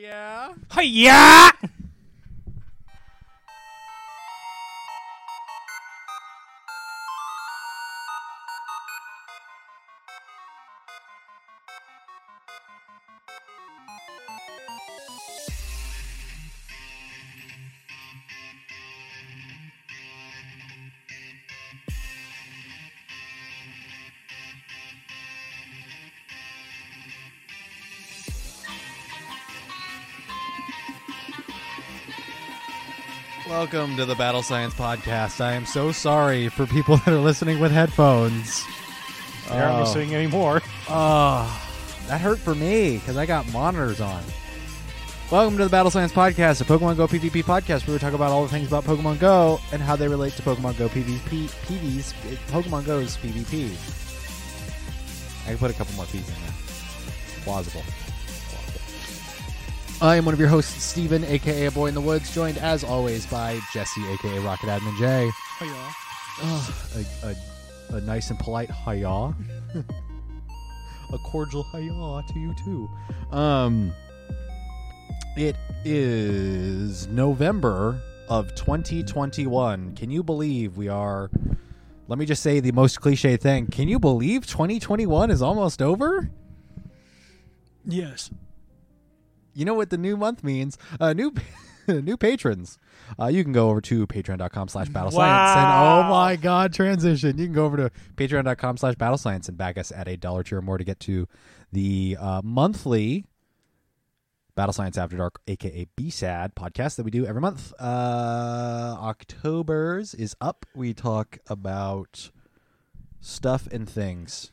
yeah. Hiya! Welcome to the Battle Science Podcast. I am so sorry for people that are listening with headphones. They aren't Oh. listening anymore. Oh, that hurt for me because I got monitors on. Welcome to the Battle Science Podcast, a Pokemon Go PvP podcast where we talk about all the things about Pokemon Go and how they relate to Pokemon Go PvP. PVs, Pokemon Go's PvP. I can put a couple more P's in there. Plausible. I am one of your hosts, Steven, aka A Boy in the Woods, joined as always by Jesse, aka Rocket Admin J. Hiya. A, a, a nice and polite hiya. a cordial hiya to you too. Um, it is November of 2021. Can you believe we are? Let me just say the most cliche thing. Can you believe 2021 is almost over? Yes. You know what the new month means? Uh new new patrons. Uh you can go over to patreon.com slash battle science and oh my god transition. You can go over to patreon.com slash battle science and back us at a dollar tier or more to get to the uh monthly battle science after dark aka bsad podcast that we do every month. Uh october's is up. We talk about stuff and things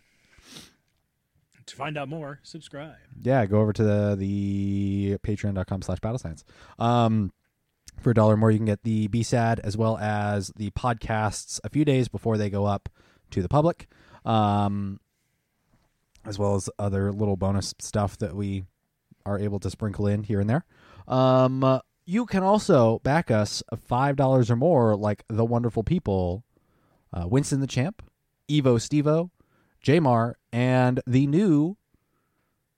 To find out more, subscribe. yeah, go over to the, the patreon.com slash battle science. Um, for a dollar more, you can get the BSAD as well as the podcasts a few days before they go up to the public, um, as well as other little bonus stuff that we are able to sprinkle in here and there. Um, you can also back us $5 or more, like the wonderful people uh, Winston the Champ, Evo Stevo, Jamar, and the new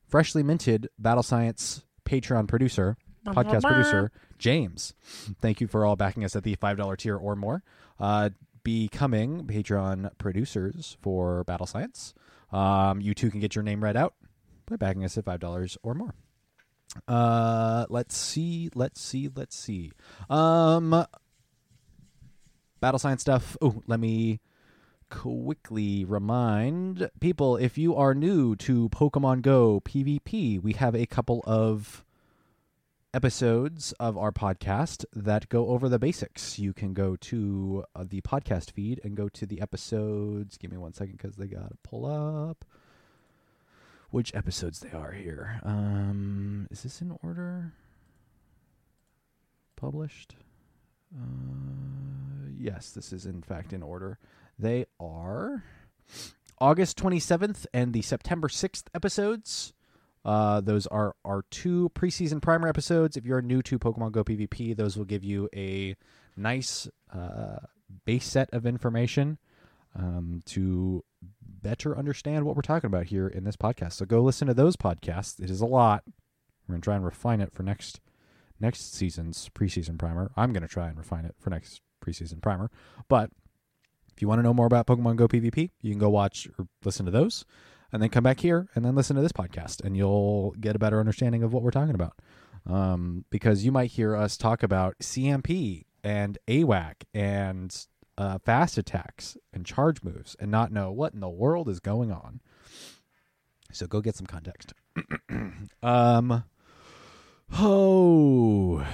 freshly minted Battle Science Patreon producer, podcast producer, James. Thank you for all backing us at the $5 tier or more. Uh, becoming Patreon producers for Battle Science. Um, you too can get your name read out by backing us at $5 or more. Uh, let's see, let's see, let's see. Um, Battle Science stuff. Oh, let me quickly remind people if you are new to Pokemon Go PvP, we have a couple of episodes of our podcast that go over the basics. You can go to uh, the podcast feed and go to the episodes. Give me one second because they got to pull up which episodes they are here. Um, is this in order? Published? Uh, yes, this is in fact in order. They are August 27th and the September 6th episodes. Uh, those are our two preseason primer episodes. If you're new to Pokemon Go PvP, those will give you a nice uh, base set of information um, to better understand what we're talking about here in this podcast. So go listen to those podcasts. It is a lot. We're gonna try and refine it for next next season's preseason primer. I'm gonna try and refine it for next preseason primer. But if you want to know more about Pokemon Go PvP, you can go watch or listen to those, and then come back here and then listen to this podcast, and you'll get a better understanding of what we're talking about. Um, because you might hear us talk about CMP and AWAC and uh, fast attacks and charge moves, and not know what in the world is going on. So go get some context. um, oh,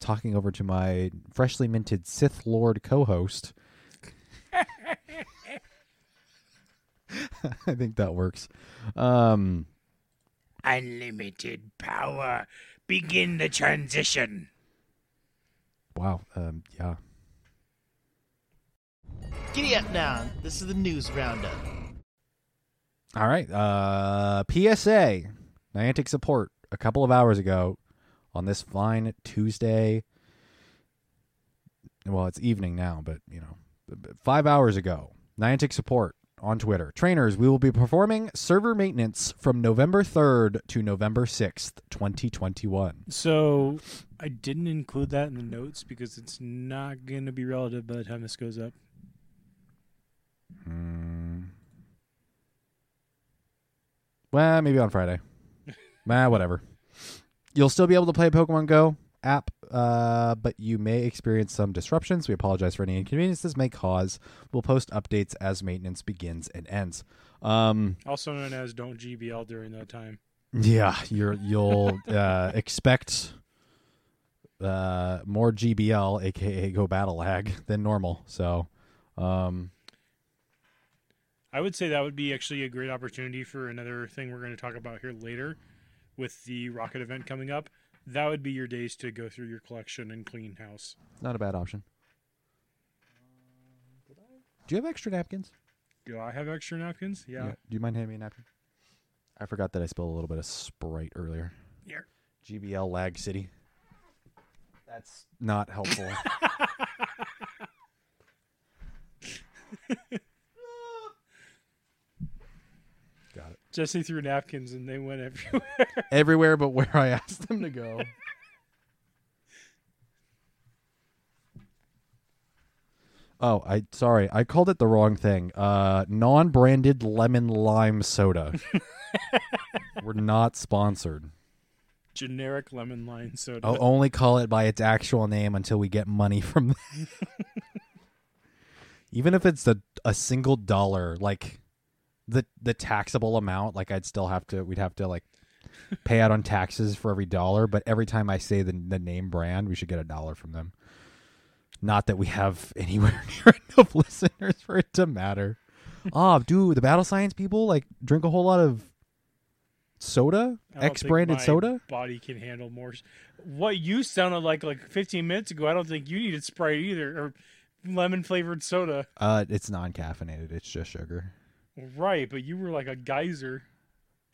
talking over to my freshly minted Sith Lord co-host. I think that works. Um, Unlimited power. Begin the transition. wow. Um, yeah. Giddy up now. This is the news roundup. All right. Uh, PSA, Niantic support a couple of hours ago on this fine Tuesday. Well, it's evening now, but you know, five hours ago, Niantic support on Twitter. Trainers, we will be performing server maintenance from November 3rd to November 6th, 2021. So I didn't include that in the notes because it's not going to be relative by the time this goes up. Hmm. Well, maybe on Friday. nah, whatever. You'll still be able to play Pokemon Go app, uh, but you may experience some disruptions. We apologize for any inconveniences may cause. We'll post updates as maintenance begins and ends. Um, Also known as don't GBL during that time. yeah, you're you'll uh, expect uh, more GBL, aka Go Battle Lag, than normal. So, um, I would say that would be actually a great opportunity for another thing we're going to talk about here later with the Rocket event coming up. That would be your days to go through your collection and clean house. not a bad option. Do you have extra napkins? Do I have extra napkins? Yeah. Do you mind handing me a napkin? I forgot that I spilled a little bit of Sprite earlier. Here. GBL Lag City. That's not helpful. Got it. Jesse threw napkins and they went everywhere. Everywhere but where I asked them to go. Oh, I sorry. I called it the wrong thing. Uh non-branded lemon lime soda. We're not sponsored. Generic lemon lime soda. I'll only call it by its actual name until we get money from them. Even if it's a a single dollar, like the the taxable amount, like I'd still have to we'd have to like pay out on taxes for every dollar, but every time I say the the name brand, we should get a dollar from them. Not that we have anywhere near enough listeners for it to matter. Oh, dude, the battle science people like drink a whole lot of soda, I don't think X branded soda. Body can handle more. What you sounded like like 15 minutes ago, I don't think you needed Sprite either, or lemon flavored soda. Uh, it's non caffeinated. It's just sugar. Right, but you were like a geyser.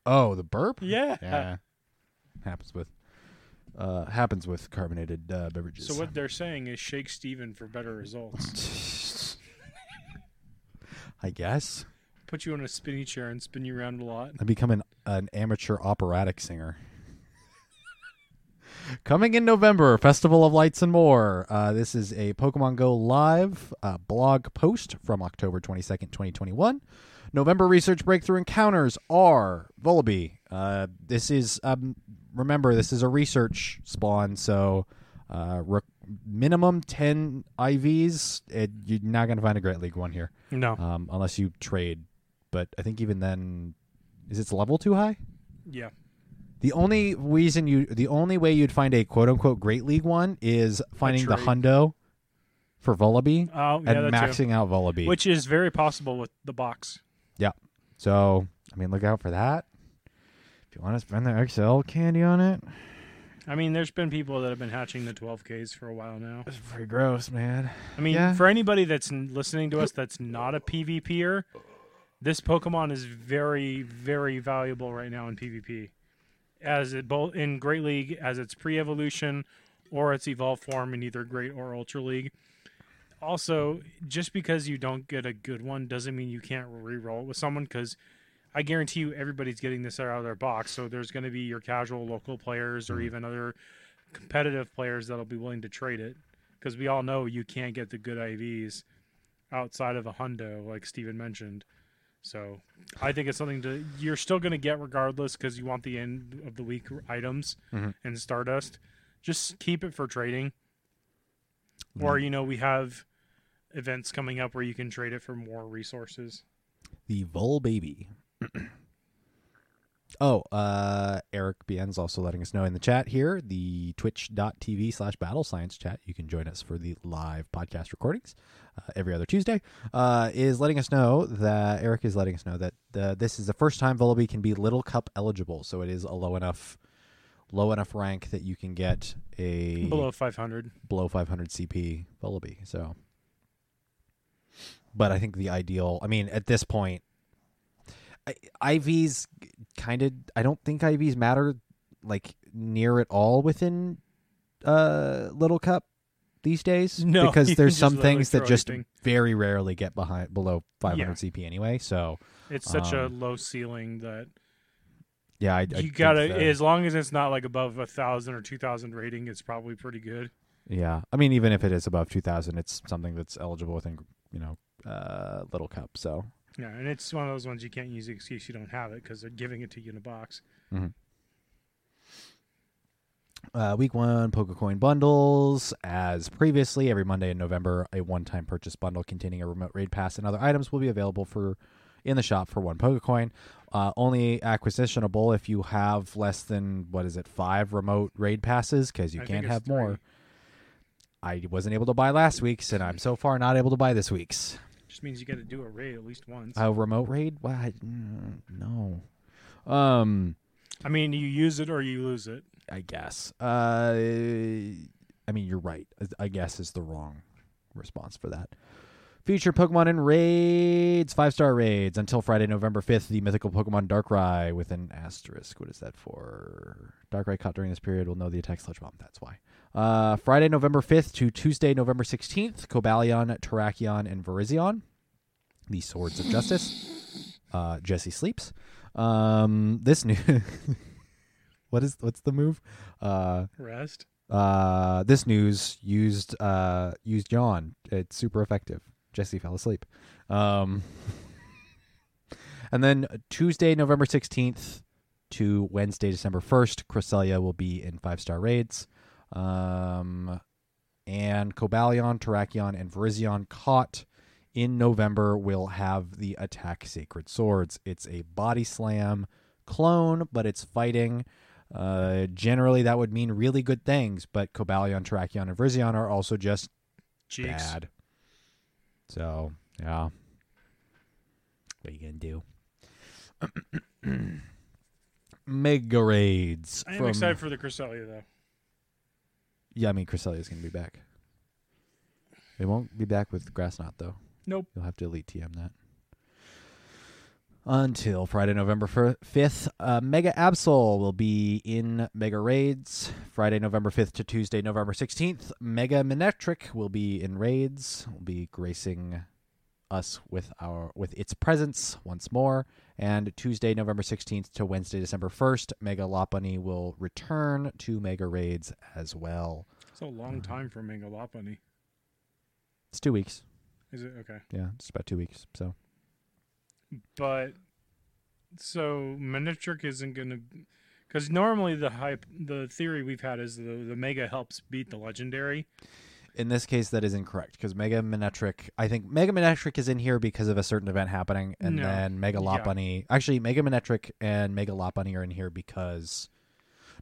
Oh, the burp. Yeah. Yeah. Happens with uh happens with carbonated uh, beverages. So what they're saying is shake Steven for better results. I guess Put you in a spinny chair and spin you around a lot. I become an an amateur operatic singer. Coming in November, Festival of Lights and more. Uh, this is a Pokemon Go live uh, blog post from October 22nd, 2021. November research breakthrough encounters are Vullaby. Uh, this is, um, remember, this is a research spawn, so uh, re- minimum 10 IVs. It, you're not going to find a Great League one here No. um, unless you trade. But I think even then, is its level too high? Yeah. The only reason you, the only way you'd find a quote unquote great league one is finding the hundo for Vullaby Oh, yeah, and maxing out Vullaby. too. Which is very possible with the box. So, I mean, look out for that. If you want to spend the XL candy on it, I mean, there's been people that have been hatching the 12Ks for a while now. it's pretty gross, man. I mean, Yeah. for anybody that's listening to us that's not a PvPer, this Pokemon is very, very valuable right now in PvP. As it both in Great League as its pre-evolution or its evolved form in either Great or Ultra League. Also, just because you don't get a good one doesn't mean you can't re-roll it with someone because I guarantee you everybody's getting this out of their box. So there's going to be your casual local players or even other competitive players that'll be willing to trade it because we all know you can't get the good IVs outside of a hundo, like Steven mentioned. So I think it's something to you're still going to get regardless because you want the end of the week items Mhm. and Stardust. Just keep it for trading, or you know we have events coming up where you can trade it for more resources. The Vol Baby. oh, uh, Eric BN's also letting us know in the chat here, the twitch.tv slash battle science chat. You can join us for the live podcast recordings uh, every other Tuesday. Uh, is letting us know that Eric is letting us know that uh, this is the first time Vullaby can be Little Cup eligible. So it is a low enough. Low enough rank that you can get a Below 500, below 500 CP Vullaby. So, but I think the ideal. I mean, at this point, I, IVs kind of. I don't think IVs matter like near at all within uh Little Cup these days No, because there's some things that just anything. very rarely get behind below 500 Yeah. CP anyway. So It's such a Um, low ceiling that yeah, I, I you gotta as long as it's not like above a thousand or two thousand rating, it's probably pretty good. yeah. I mean, even if it is above 2000, it's something that's eligible within you know uh, little cup. So Yeah, and it's one of those ones you can't use the excuse you don't have it because they're giving it to you in a box. Uh, week one PokeCoin bundles. As previously, every Monday in November, a one-time purchase bundle containing a remote raid pass and other items will be available for in the shop for one PokeCoin. Uh, only acquisitionable if you have less than what is it five remote raid passes because you I can't have more. I wasn't able to buy last week's, and I'm so far not able to buy this week's. Just means you got to do a raid at least once. A remote raid? What? Mm, No. Um. I mean, you use it or you lose it. I guess. Uh, I mean, you're right. I guess is the wrong response for that. Feature Pokemon in raids, five star raids until Friday, November 5th. The mythical Pokemon Darkrai with an asterisk. What is that for? Darkrai caught during this period will know the attack Sludge Bomb. That's why. Uh, Friday, November 5th to Tuesday, November 16th. Cobalion, Terrakion, and Virizion. The Swords of Justice. Uh, Jesse sleeps. Um, this new. what is what's the move? Uh, Rest. uh, this news used uh used yawn. It's super effective. Jesse fell asleep. Um, and then Tuesday, November sixteenth to Wednesday, December first, Cresselia will be in five star raids. Um, and Cobalion, Terrakion, and Virizion caught in November will have the attack Sacred Swords. It's a body slam clone, but it's fighting. Uh, generally, that would mean really good things, but Cobalion, Terrakion, and Virizion are also just Cheeks. bad. So, yeah. What are you going to do? Mega raids. I am from- excited for the Cresselia though. Yeah, I mean, Cresselia's going to be back. It won't be back with Grass Knot, though. Nope. You'll have to elite TM that. Until Friday, November 5th, uh, Mega Absol will be in Mega Raids. Friday, November 5th to Tuesday, November 16th, Mega Manectric will be in Raids. Will be gracing us with our with its presence once more. And Tuesday, November 16th to Wednesday, December 1st, Mega Lopunny will return to Mega Raids as well. It's a long time for Mega Lopunny. It's two weeks. Is it okay? Yeah, it's about two weeks. So But so Manectric isn't gonna because normally the hype, the theory we've had is the the Mega helps beat the Legendary. in this case, that is incorrect because Mega Manectric. I think Mega Manectric is in here because of a certain event happening, and No. then Mega Yeah. Lopunny. Actually, Mega Manectric and Mega Lopunny are in here because.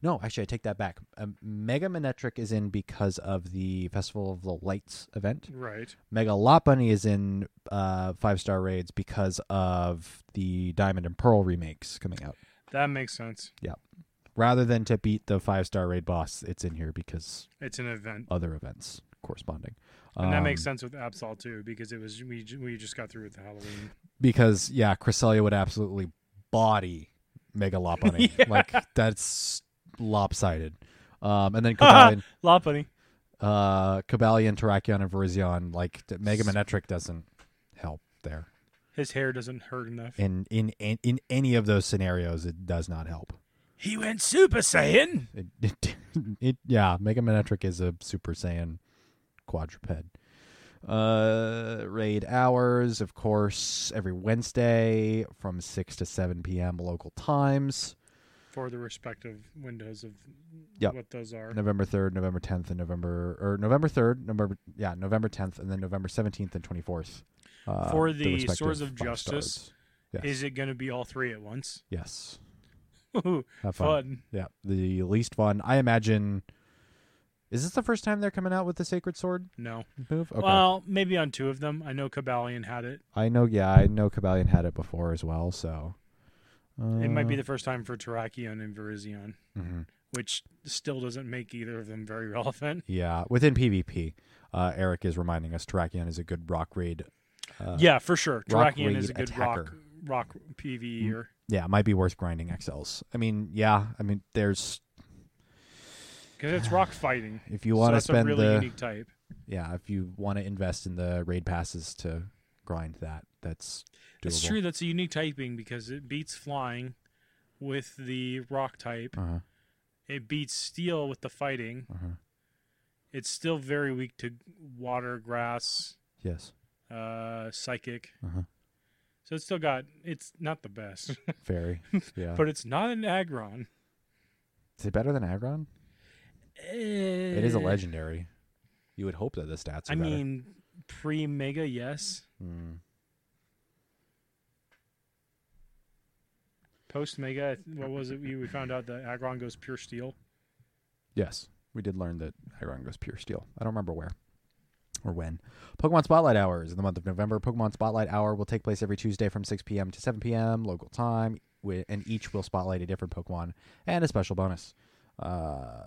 No, actually, I take that back. Um, Mega Manectric is in because of the Festival of the Lights event. Right. Mega Lopunny is in uh, five star raids because of the Diamond and Pearl remakes coming out. That makes sense. Yeah. Rather than to beat the five star raid boss, it's in here because It's an event, other events corresponding. and that makes Um, sense with Absol too because it was we we just got through with the Halloween. because yeah, Cresselia would absolutely body Mega Lopunny. Yeah. Like that's lopsided. Um, and then Cobalion, Lopunny. uh, Cobalion, Terrakion, and Virizion, like t- Mega Manectric doesn't help there. His hair doesn't hurt enough. In, in in in any of those scenarios, it does not help. He went Super Saiyan. It, it, it yeah, Mega Manectric is a Super Saiyan quadruped. Uh, raid hours, of course, every Wednesday from six to seven p.m. local times. For the respective windows of Yep. what those are. November third, November tenth, and November or November third, November yeah, November tenth, and then November seventeenth and twenty fourth. Uh, For the respective Swords of Justice. Yes. Is it going to be all three at once? yes. Fun. Have fun. Yeah, the least fun. I imagine. Is this the first time they're coming out with the Sacred Sword No. move? Okay. Well, maybe on two of them. I know Cobalion had it. I know. Yeah, I know Cobalion had it before as well. So uh, It might be the first time for Terrakion and Virizion, mhm. which still doesn't make either of them very relevant. Yeah, within PvP, uh, Eric is reminding us Terrakion is a good rock raid. Uh, yeah, for sure. rock Terrakion is a good rock attacker. rock PvE or yeah, it might be worth grinding XLs. I mean, yeah, I mean, there's because it's rock fighting. If you want to that's spend a really the unique type. yeah, if you want to invest in the raid passes to grind that, that's doable. It's true. That's a unique typing because it beats flying with the rock type. Uh huh. It beats steel with the fighting. Uh-huh. It's still very weak to water, grass, Yes. uh, psychic. Uh-huh. So it's still got. It's not the best, Very. Yeah. but it's not an Aggron. Is it better than Aggron? It is a legendary. You would hope that the stats are I better. mean, pre Mega, yes. Hmm. Post Mega, what was it? We, we found out that Aggron goes pure steel. Yes, we did learn that Aggron goes pure steel. I don't remember where or when. Pokemon Spotlight Hours in the month of November. Pokemon Spotlight Hour will take place every Tuesday from 6 p.m. to 7 p.m. local time, and each will spotlight a different Pokemon and a special bonus. Uh,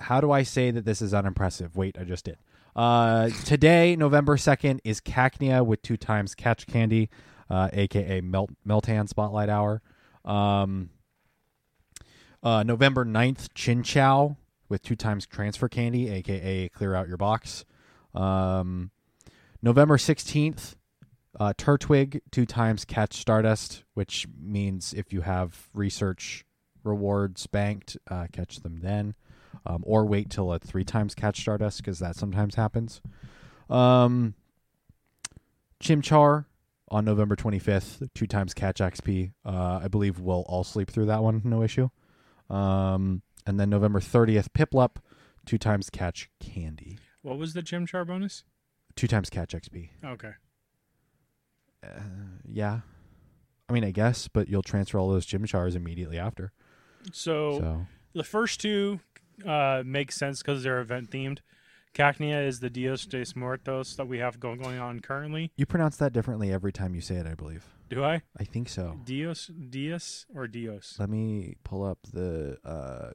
how do I say that this is unimpressive? Wait, I just did. Uh, today, November 2nd, is Cacnea with two times Catch Candy, uh, aka Melt Meltan Spotlight Hour. Um, uh, November 9th, Chinchou with two times Transfer Candy, aka Clear Out Your Box. Um, November 16th, uh, Turtwig, two times Catch Stardust, which means if you have research rewards banked, uh, catch them then. Um, or wait till a three times Catch Stardust, because that sometimes happens. Um, Chimchar on November 25th, two times Catch XP. Uh, I believe we'll all sleep through that one, no issue. Um, and then November 30th, Piplup, two times Catch Candy. What was the Chimchar bonus? Two times Catch XP. Okay. Uh, yeah. I mean, I guess, but you'll transfer all those Chimchars immediately after. So, So, the first two uh, make sense because they're event themed. Cacnea is the Dios de los Muertos that we have going on currently. you pronounce that differently every time you say it, I believe. Do I? I think so. Dios, Dios, or Dios? Let me pull up the uh,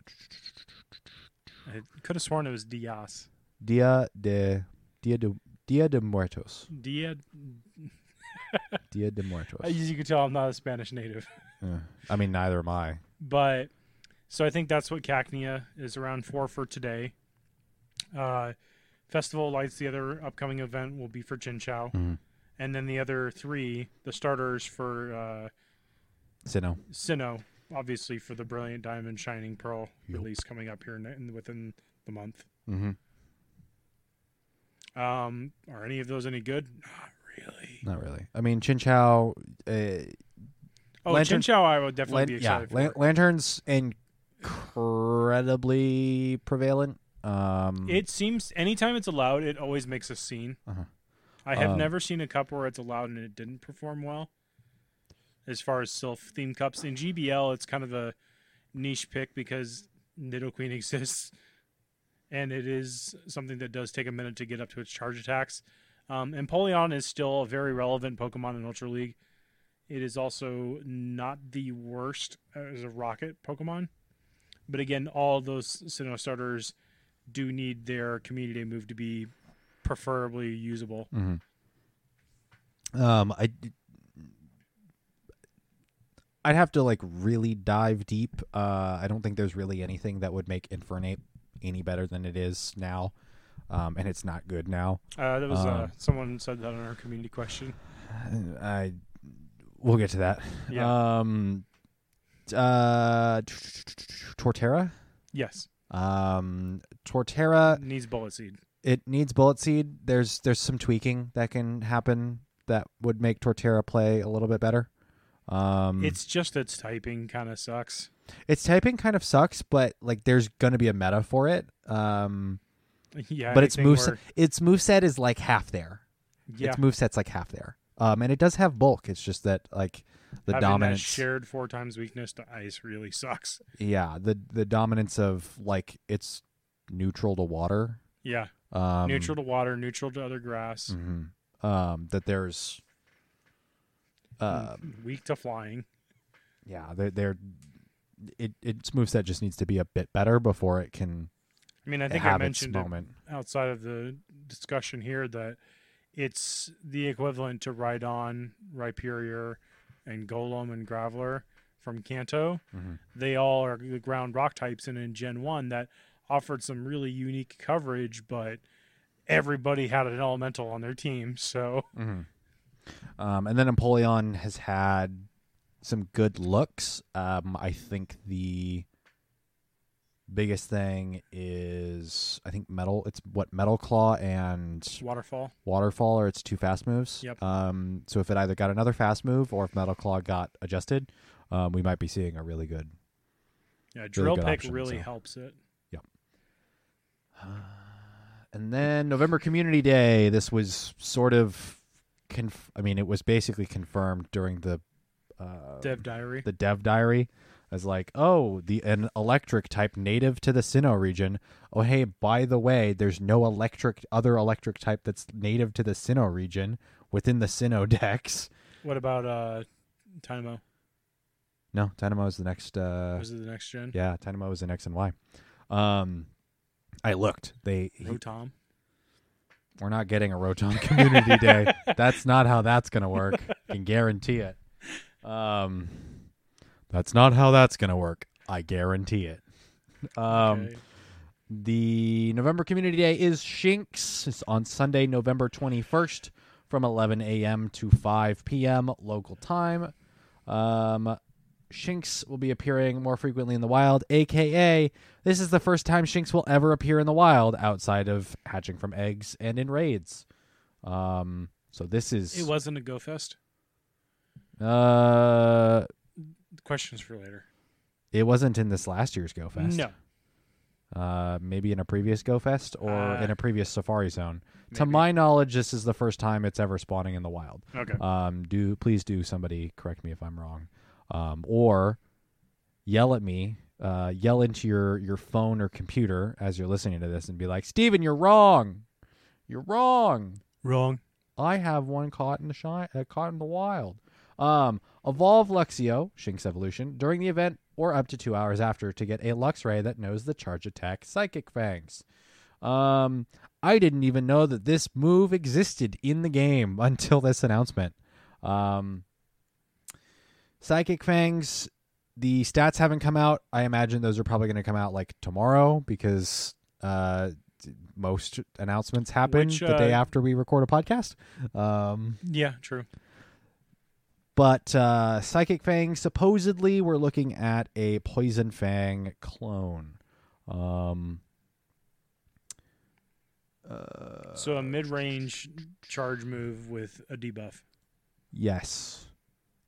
I could have sworn it was Dios. Dia de Dia de Dia de Muertos. Dia. Dia de Muertos. As you can tell, I'm not a Spanish native. Uh, I mean, neither am I. But so I think that's what Cacnea is around for for today. Uh, Festival Lights, the other upcoming event, will be for Chinchou. Mhm. And then the other three, the starters for uh, Sinnoh. Sinnoh, obviously for the Brilliant Diamond Shining Pearl Yup. release coming up here in, in, within the month. Mm-hmm. Um, are any of those any good? Not really. Not really. I mean, Chin Chinchou. Uh, Oh, Lanturn- Chinchou, I would definitely Lan- be yeah, excited Lan- for. Lanturn's incredibly prevalent. Um, It seems anytime it's allowed, it always makes a scene. Uh-huh. I have Um, never seen a cup where it's allowed and it didn't perform well. As far as self themed cups in GBL, it's kind of a niche pick because Nidoqueen exists, and it is something that does take a minute to get up to its charge attacks. Um, Empoleon is still a very relevant Pokemon in Ultra League. It is also not the worst as a rocket Pokemon. But again, all those Sinnoh starters do need their community move to be preferably usable. mhm. Um, I. I'd have to like really dive deep. Uh, I don't think there's really anything that would make Infernape any better than it is now, um, and it's not good now. Uh, that was uh, Um, someone said that on our community question. I we'll get to that. Yeah. Um uh Torterra? yes, Um Torterra needs bullet seed. it needs bullet seed. There's there's some tweaking that can happen that would make Torterra play a little bit better. Um It's just its typing kind of sucks. its typing kind of sucks, but like there's gonna be a meta for it. Um yeah, but its moveset where- its moveset is like half there. yeah, Its moveset's like half there. Um and it does have bulk. It's just that like the having dominance shared four times weakness to ice really sucks. Yeah, the the dominance of like it's neutral to water. Yeah, Um, neutral to water, neutral to other grass, mhm. Um, that there's, uh, weak to flying. yeah, they're, they're it its moveset just needs to be a bit better before it can I mean, I think I mentioned outside of the discussion here that it's the equivalent to Rhydon, Rhyperior, and Golem and Graveler from Kanto. Mhm. They all are the ground rock types, and in Gen 1, that offered some really unique coverage, but everybody had an elemental on their team. So Um, and then Empoleon has had some good looks. Um, I think the biggest thing is I think metal. It's what metal claw and waterfall. waterfall are its two fast moves. Yep. Um, so if it either got another fast move or if metal claw got adjusted, um, we might be seeing a really good. Yeah, drill good pick option, really so. helps it. Yep. And then November Community Day. This was sort of, conf- I mean, it was basically confirmed during the uh, Dev diary. the dev diary as like, oh, the an electric type native to the Sinnoh region. Oh, hey, by the way, there's no electric other electric type that's native to the Sinnoh region within the Sinnoh decks. What about uh Tynamo? No, Tynamo is the next. Uh, Was it the next gen? yeah, Tynamo is an X and Y. Um, I looked. They he- Rotom. we're not getting a Rotom Community Day. That's not how that's gonna work. I can guarantee it. Um, that's not how that's gonna work. I guarantee it. Um, Okay. The November Community Day is Shinx. It's on Sunday, November 21st from 11 a.m. to 5 p.m. local time. Um, Shinx will be appearing more frequently in the wild, aka, this is the first time Shinx will ever appear in the wild outside of hatching from eggs and in raids. Um, so this is. It wasn't a Go Fest. Uh, Questions for later. it wasn't in this last year's Go Fest. No. Uh, maybe in a previous Go Fest or Uh, in a previous Safari Zone. To my knowledge, this is the first time it's ever spawning in the wild. Okay. Um, do please do somebody correct me if I'm wrong, um, or yell at me, uh, yell into your your phone or computer as you're listening to this and be like, Steven, you're wrong. You're wrong. Wrong. I have one caught in the shi- uh, caught in the wild. Um, evolve Luxio, Shinx Evolution, during the event or up to two hours after to get a Luxray that knows the charge attack Psychic Fangs. Um, I didn't even know that this move existed in the game until this announcement. Um, Psychic Fangs, the stats haven't come out. I imagine those are probably going to come out like tomorrow because uh, most announcements happen Which, the day uh, after we record a podcast. Um, Yeah, true. But uh, Psychic Fang, supposedly, we're looking at a Poison Fang clone. Um, uh, So a mid-range charge move with a debuff. yes,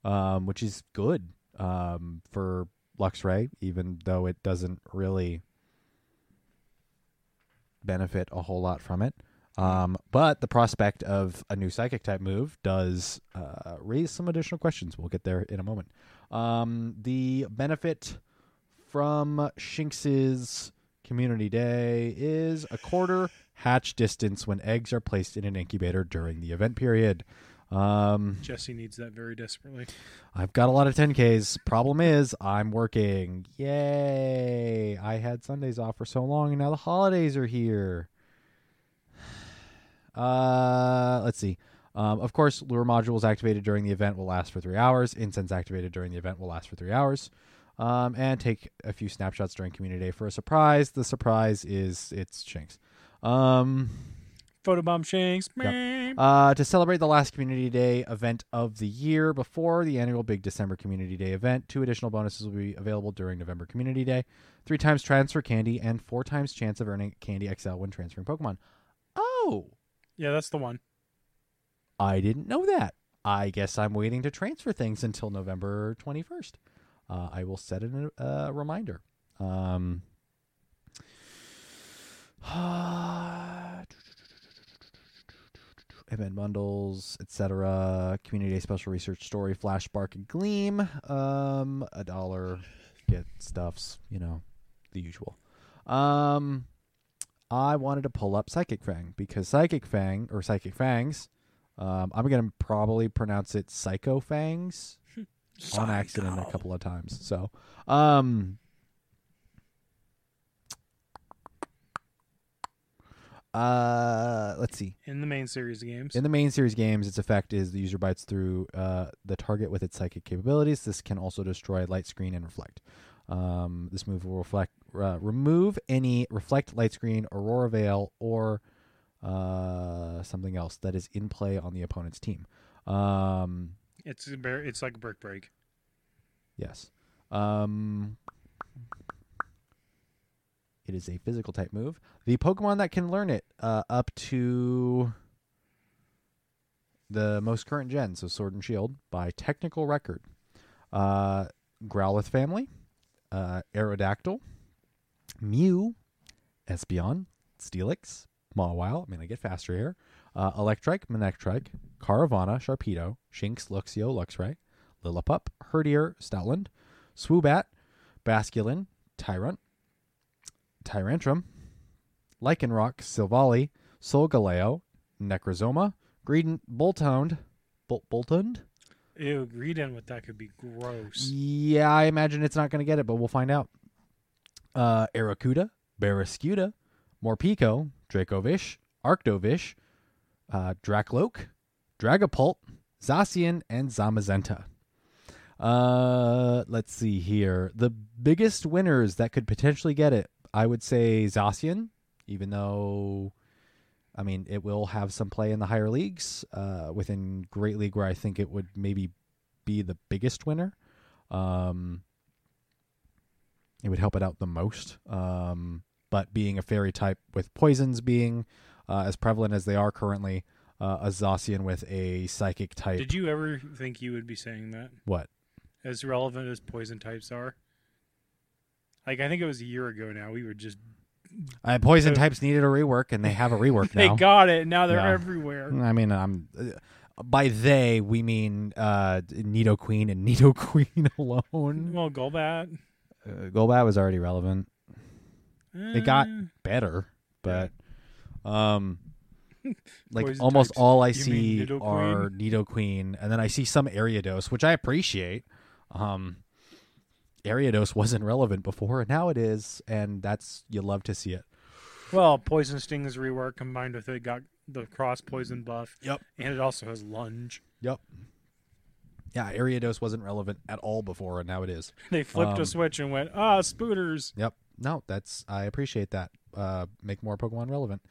um, which is good um, for Luxray, even though it doesn't really benefit a whole lot from it. Um, but the prospect of a new psychic type move does uh, raise some additional questions. We'll get there in a moment. Um, the benefit from Shinx's Community Day is a quarter hatch distance when eggs are placed in an incubator during the event period. Um, Jesse needs that very desperately. I've got a lot of 10Ks. Problem is, I'm working. Yay! I had Sundays off for so long, and now the holidays are here. Uh, let's see. Um, of course, lure modules activated during the event will last for three hours. Incense activated during the event will last for three hours. Um, and take a few snapshots during Community Day for a surprise. The surprise is it's Shanks. Um, Photobomb Shanks. uh, to celebrate the last Community Day event of the year before the annual Big December Community Day event, two additional bonuses will be available during November Community Day. Three times transfer candy and four times chance of earning Candy XL when transferring Pokemon. Oh, Yeah, that's the one. I didn't know that. I guess I'm waiting to transfer things until November 21st. Uh, I will set a uh, reminder. Um, event bundles, etc. Community Day special research story, Flash Spark and Gleam. Um, a dollar, get stuffs. You know, the usual. Um, I wanted to pull up Psychic Fang because Psychic Fang or Psychic Fangs. Um, I'm gonna probably pronounce it Psycho Fangs on accident a couple of times. So, um, uh, let's see. In the main series games. In the main series games, its effect is the user bites through uh, the target with its psychic capabilities. This can also destroy light screen and reflect. Um, this move will reflect uh, remove any reflect light screen, aurora veil, or uh, something else that is in play on the opponent's team. Um, It's it's like a brick break. yes. Um, it is a physical type move. The Pokemon that can learn it uh, up to the most current gen, so Sword and Shield, by technical record. Uh, Growlithe family, uh, Aerodactyl, Mew, Espeon, Steelix, Mawile. I mean, I get faster here. Uh, Electrike, Manectrike, Carvanha, Sharpedo, Shinx, Luxio, Luxray, Lillipup, Herdier, Stoutland, Swoobat, Basculin, Tyrunt, Tyrantrum, Lycanroc, Silvally, Solgaleo, Necrozma, Greedent, Bolthound, Bol- Boltund. Ew, Greedent with that could be gross. Yeah, I imagine it's not going to get it, but we'll find out. Uh, Arrokuda, Barraskewda, Morpeko, Dracovish, Arctovish, uh, Drakloak, Dragapult, Zacian, and Zamazenta. Uh, let's see here. The biggest winners that could potentially get it, I would say Zacian, even though, I mean, it will have some play in the higher leagues. Uh, within Great League, where I think it would maybe be the biggest winner. Um, it would help it out the most. Um, but being a fairy type with poisons being uh, as prevalent as they are currently, uh, a Zacian with a psychic type. Did you ever think you would be saying that? what? As relevant as poison types are? Like, I think it was a year ago now. We were just. Uh, poison So- types needed a rework, and they have a rework now. They now. got it. Now they're Yeah. everywhere. I mean, I'm uh, by they we mean uh, Nidoqueen and Nido Queen alone. Well, Golbat. Uh, Golbat was already relevant. It got Eh, better, but um, like Poison almost types. all I You mean see Nidoqueen? are Nidoqueen, and then I see some Ariados, which I appreciate. Um, Ariados wasn't relevant before, and now it is, and that's you love to see it. Well, Poison Sting's rework combined with it got the cross poison buff. Yep. And it also has lunge. Yep. Yeah, Ariados wasn't relevant at all before, and now it is. They flipped Um, a switch and went, ah, spooters. Yep. No, that's I appreciate that. Uh, make more Pokemon relevant.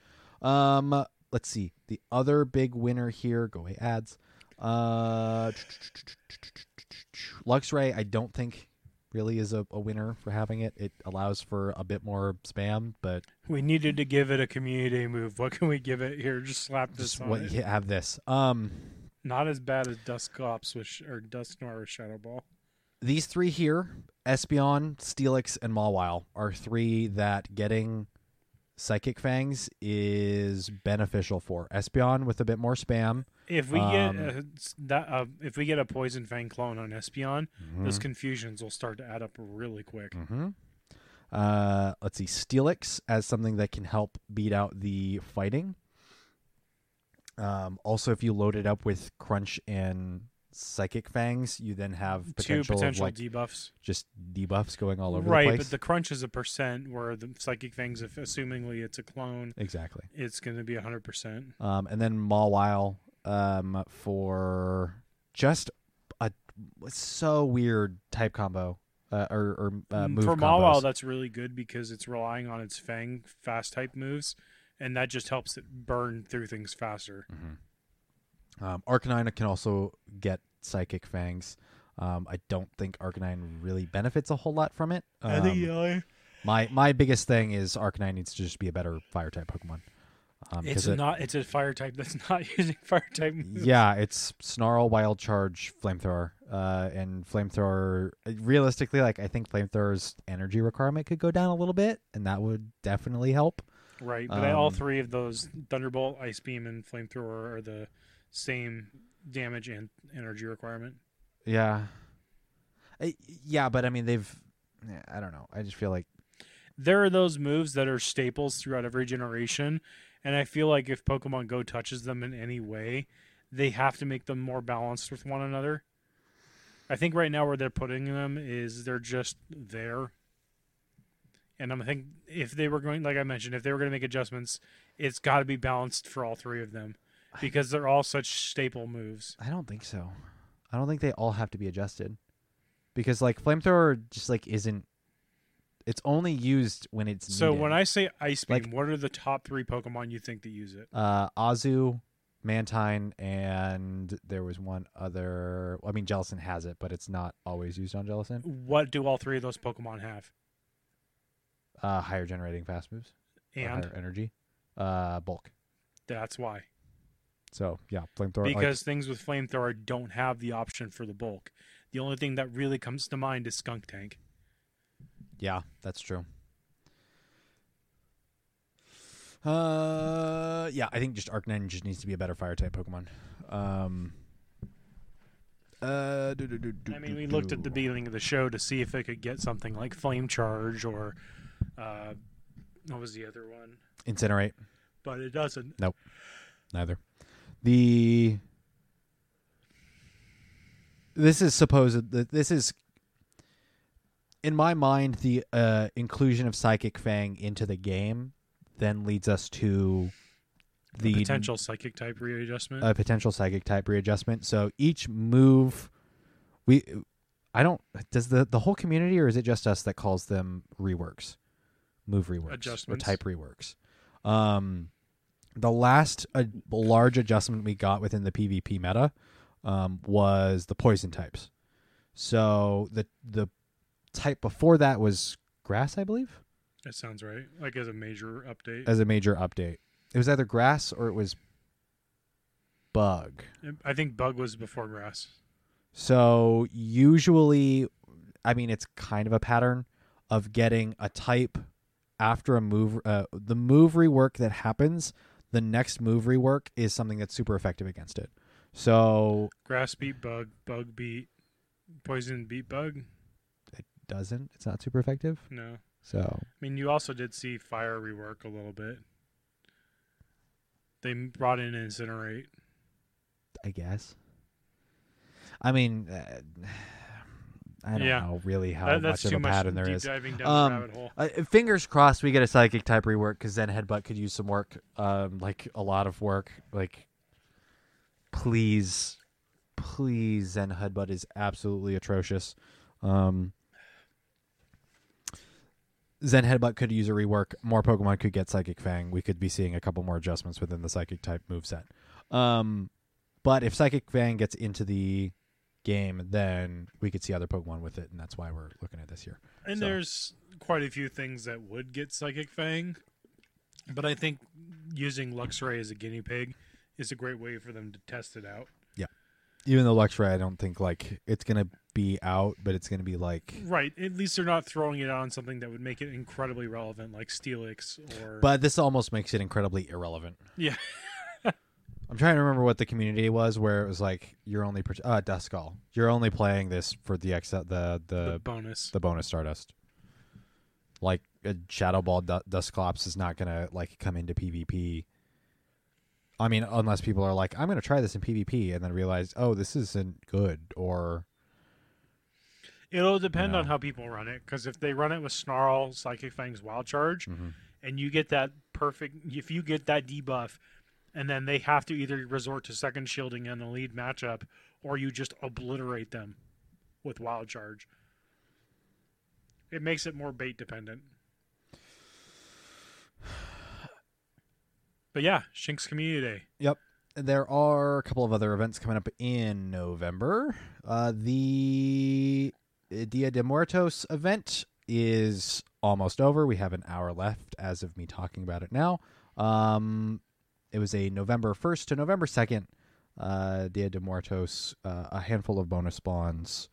Um, let's see. The other big winner here. Go away ads. Uh, Luxray. I don't think really is a, a winner for having it. It allows for a bit more spam, but We needed to give it a community move. What can we give it here? Just slap this just on what you have this. Um, Not as bad as Dusclops with sh- or Dusknoir with Shadow Ball. these three here, Espeon, Steelix, and Mawile, are three that getting Psychic Fangs is beneficial for. Espeon with a bit more spam. If we Um, get uh, s- that, uh, if we get a Poison Fang clone on Espeon, Mm-hmm. those confusions will start to add up really quick. hmm Uh, let's see, Steelix as something that can help beat out the fighting. Um, also, if you load it up with Crunch and Psychic Fangs, you then have Two potential, potential like debuffs. just debuffs going all over Right, the place. but the crunch is a percent, where the Psychic Fangs, if assumingly it's a clone, exactly. it's going to be hundred percent. Um, and then Mawile um, for just a so weird type combo uh, or, or uh, move Mm, For combos. Mawile, that's really good because it's relying on its Fang fast type moves, and that just helps it burn through things faster. Um, Arcanine can also get Psychic Fangs. Um, I don't think Arcanine really benefits a whole lot from it. Um, my my biggest thing is Arcanine needs to just be a better Fire type Pokemon. Um, 'cause it's it- not. It's a fire type that's not using fire type moves. yeah, it's Snarl, Wild Charge, Flamethrower, uh, and Flamethrower. Realistically, like I think Flamethrower's energy requirement could go down a little bit, and that would definitely help. Right, but all Um, three of those Thunderbolt, Ice Beam, and Flamethrower are the same damage and energy requirement. Yeah, I, yeah, but I mean they've. yeah, I don't know. I just feel like There are those moves that are staples throughout every generation, and I feel like if Pokemon Go touches them in any way, they have to make them more balanced with one another. I think right now where they're putting them is they're just there. And I'm think if they were going, like I mentioned, if they were going to make adjustments, it's got to be balanced for all three of them because they're all such staple moves. I don't think so. I don't think they all have to be adjusted because like flamethrower just like isn't It's only used when it's So needed. when I say Ice Beam, Like- what are the top three Pokemon you think that use it? uh, Azu, Mantine, and there was one other. I mean, Jellicent has it, but it's not always used on Jellicent. What do all three of those Pokemon have? Uh, higher generating fast moves, And higher energy, uh, bulk. that's why. So yeah, flamethrower. like- Because things with Flamethrower don't have the option for the bulk. The only thing that really comes to mind is Skuntank. Yeah, that's true. Uh, yeah, I think just Arcanine just needs to be a better fire type Pokemon. Um, uh, do, do, do, I mean, we looked at the beginning of the show to see if it could get something like Flame Charge or uh, what was the other one? Incinerate. But it doesn't. Nope. Neither. The this is supposed that this is in my mind the uh, inclusion of Psychic Fang into the game then leads us to The the potential psychic type readjustment. a potential psychic type readjustment. So each move, we, I don't. Does the the whole community or is it just us that calls them reworks, move reworks, or type reworks? Um, the last uh, large adjustment we got within the PvP meta um, was the poison types. So the the type before that was grass, I believe, that sounds right. Like as a major update. as a major update. It was either grass or it was bug. I think Bug was before Grass. So usually, I mean, it's kind of a pattern of getting a type after a move. Uh, the move rework that happens, the next move rework is something that's super effective against it. So Grass beat Bug. Bug beat Poison beat Bug. it doesn't. It's not super effective. No. So I mean, you also did see Fire rework a little bit. They brought in Incinerate. I guess. I mean, uh, I don't Yeah. know really how That- much of a pattern there is. Um, the rabbit hole. Uh, fingers crossed we get a psychic type rework because then headbutt could use some work um like a lot of work like please please zen headbutt is absolutely atrocious um zen headbutt could use a rework more pokemon could get psychic fang we could be seeing a couple more adjustments within the psychic type moveset um but if psychic fang gets into the game then we could see other pokemon with it and that's why we're looking at this here And so- there's quite a few things that would get Psychic Fang, but I think using Luxray as a guinea pig is a great way for them to test it out. Yeah, even though Luxray, I don't think like it's gonna be out, but it's gonna be like. Right. At least they're not throwing it on something that would make it incredibly relevant, like Steelix or. But this almost makes it incredibly irrelevant. yeah, I'm trying to remember what the community was, where it was like you're only per- uh, Duskull. You're only playing this for the ex- the the the bonus. the bonus Stardust. Like a Shadow Ball du- Dusclops is not gonna like come into PvP. I mean, unless people are like, I'm gonna try this in PvP, and then realize, oh, this isn't good, or It'll depend know. on how people run it, because if they run it with Snarl, Psychic Fang's Wild Charge, and you get that perfect, if you get that debuff, and then they have to either resort to second shielding in the lead matchup, or you just obliterate them with Wild Charge. It makes it more bait dependent. But yeah, Shinx Community Day. Yep. There are a couple of other events coming up in November. Uh, the Dia de Muertos event is almost over. We have an hour left as of me talking about it now. Um, it was a November 1st to November 2nd uh, Dia de Muertos, uh, a handful of bonus spawns,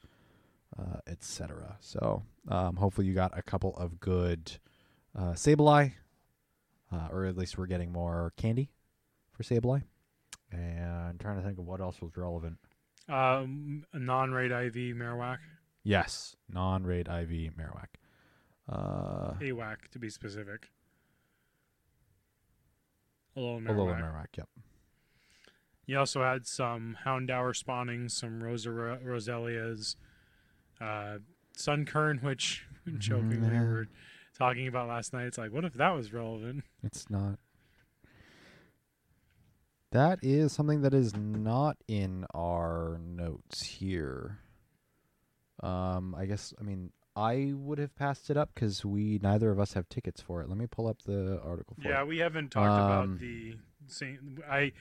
uh, etc. So um, hopefully you got a couple of good uh, Sableye, uh, or at least we're getting more candy for Sableye. And I'm trying to think of what else was relevant. Um, non-raid IV Marowak, Yes, non-raid IV Marowak. Uh, AWAC to be specific. Alolan Alola Marowak. Marowak. Yep. You also had some Houndour spawning, some Rosa Roselias, uh, Sunkern, which jokingly we yeah. were talking about last night. It's like, what if that was relevant? It's not. That is something that is not in our notes here. Um, I guess I mean I would have passed it up because we neither of us have tickets for it. Let me pull up the article. For Yeah, it. we haven't talked Um, about the same. I,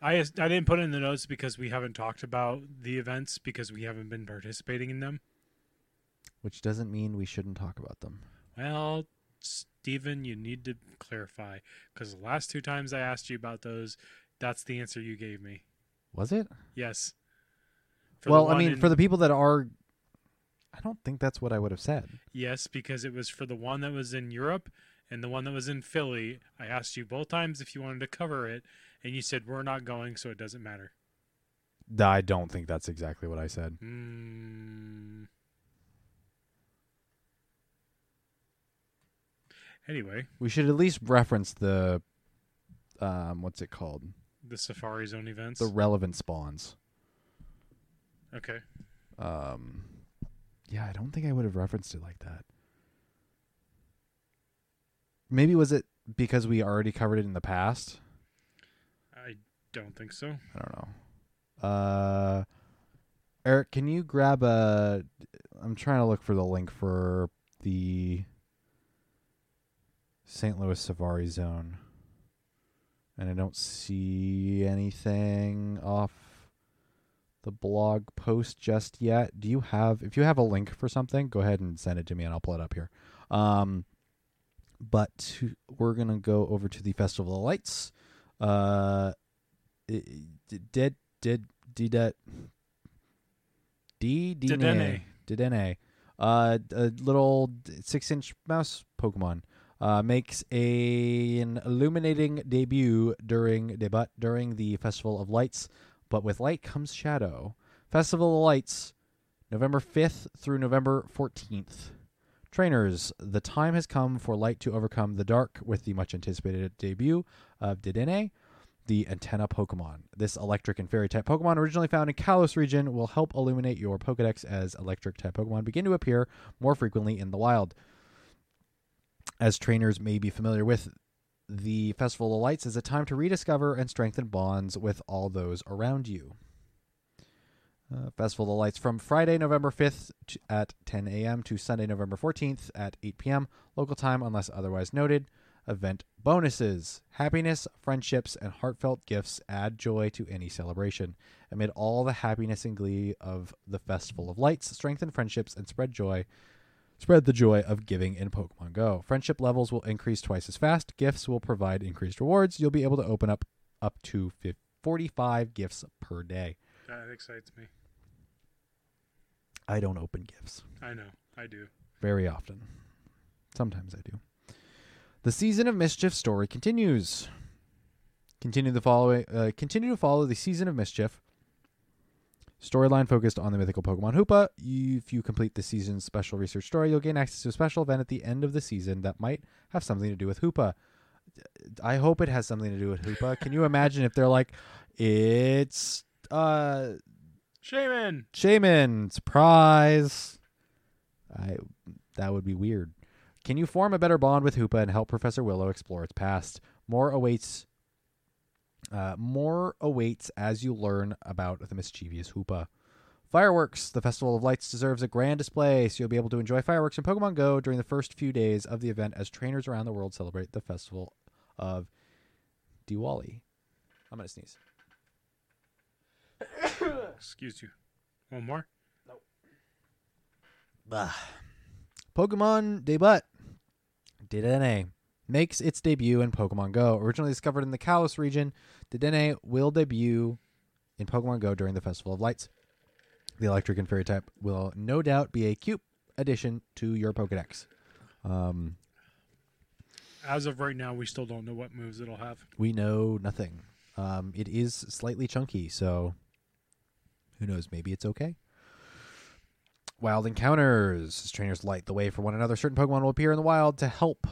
I, I didn't put it in the notes because we haven't talked about the events because we haven't been participating in them. which doesn't mean we shouldn't talk about them. Well, Stephen, you need to clarify because the last two times I asked you about those, that's the answer you gave me. Was it? Yes. For well, I mean, in- for the people that are, I don't think that's what I would have said. Yes, because it was for the one that was in Europe and the one that was in Philly. I asked you both times if you wanted to cover it, and you said we're not going, so it doesn't matter. I don't think that's exactly what I said. Mm. Anyway, We should at least reference the, um, what's it called? the Safari Zone events. The relevant spawns. okay. Um, yeah, I don't think I would have referenced it like that. Maybe was it because we already covered it in the past? I don't think so. I don't know. Uh, Eric, can you grab a? I'm trying to look for the link for the St. Louis Safari Zone, and I don't see anything off the blog post just yet. Do you have? If you have a link for something, go ahead and send it to me, and I'll pull it up here. Um, but to, we're gonna go over to the Festival of Lights. Uh, did did did that D D Dedenne. Dedenne. Uh, a little six inch mouse Pokemon. Uh, makes a, an illuminating debut during debut during the Festival of Lights, but with light comes shadow. Festival of Lights, November fifth through November fourteenth. Trainers, the time has come for light to overcome the dark with the much anticipated debut of Dedenne, the antenna Pokemon. This electric and fairy type Pokemon, originally found in Kalos region, will help illuminate your Pokedex as electric type Pokemon begin to appear more frequently in the wild. As trainers may be familiar with, the Festival of Lights is a time to rediscover and strengthen bonds with all those around you. Uh, Festival of Lights from Friday, November 5th at 10 a.m. to Sunday, November 14th at 8 p.m. local time, unless otherwise noted. Event bonuses, happiness, friendships, and heartfelt gifts add joy to any celebration. Amid all the happiness and glee of the Festival of Lights, strengthen friendships and spread joy. Spread the joy of giving in Pokemon Go. Friendship levels will increase twice as fast. Gifts will provide increased rewards. You'll be able to open up up to 50 45 gifts per day. That excites me. I don't open gifts. I know. I do. very often. Sometimes I do. The season of mischief story continues. Continue the following. Uh, continue to follow the season of mischief. Storyline focused on the mythical Pokemon Hoopa. If you complete the season's special research story, you'll gain access to a special event at the end of the season that might have something to do with Hoopa. I hope it has something to do with Hoopa. Can you imagine if they're like, it's uh Shaman. Shaman surprise. I that would be weird. Can you form a better bond with Hoopa and help Professor Willow explore its past? More awaits. Uh, more awaits as you learn about the mischievous Hoopa. Fireworks. The Festival of Lights deserves a grand display, so you'll be able to enjoy fireworks in Pokemon Go during the first few days of the event as trainers around the world celebrate the Festival of Diwali. I'm gonna sneeze. Excuse you. One more. Nope. Bah. Pokemon Debut Dedenne makes its debut in Pokemon Go. Originally discovered in the Kalos region, the Dedenne will debut in Pokemon Go during the Festival of Lights. The electric and fairy type will no doubt be a cute addition to your Pokedex. Um, As of right now, we still don't know what moves it'll have. we know nothing. Um, it is slightly chunky, so who knows? Maybe it's okay. Wild encounters. As trainers light the way for one another, certain Pokemon will appear in the wild to help.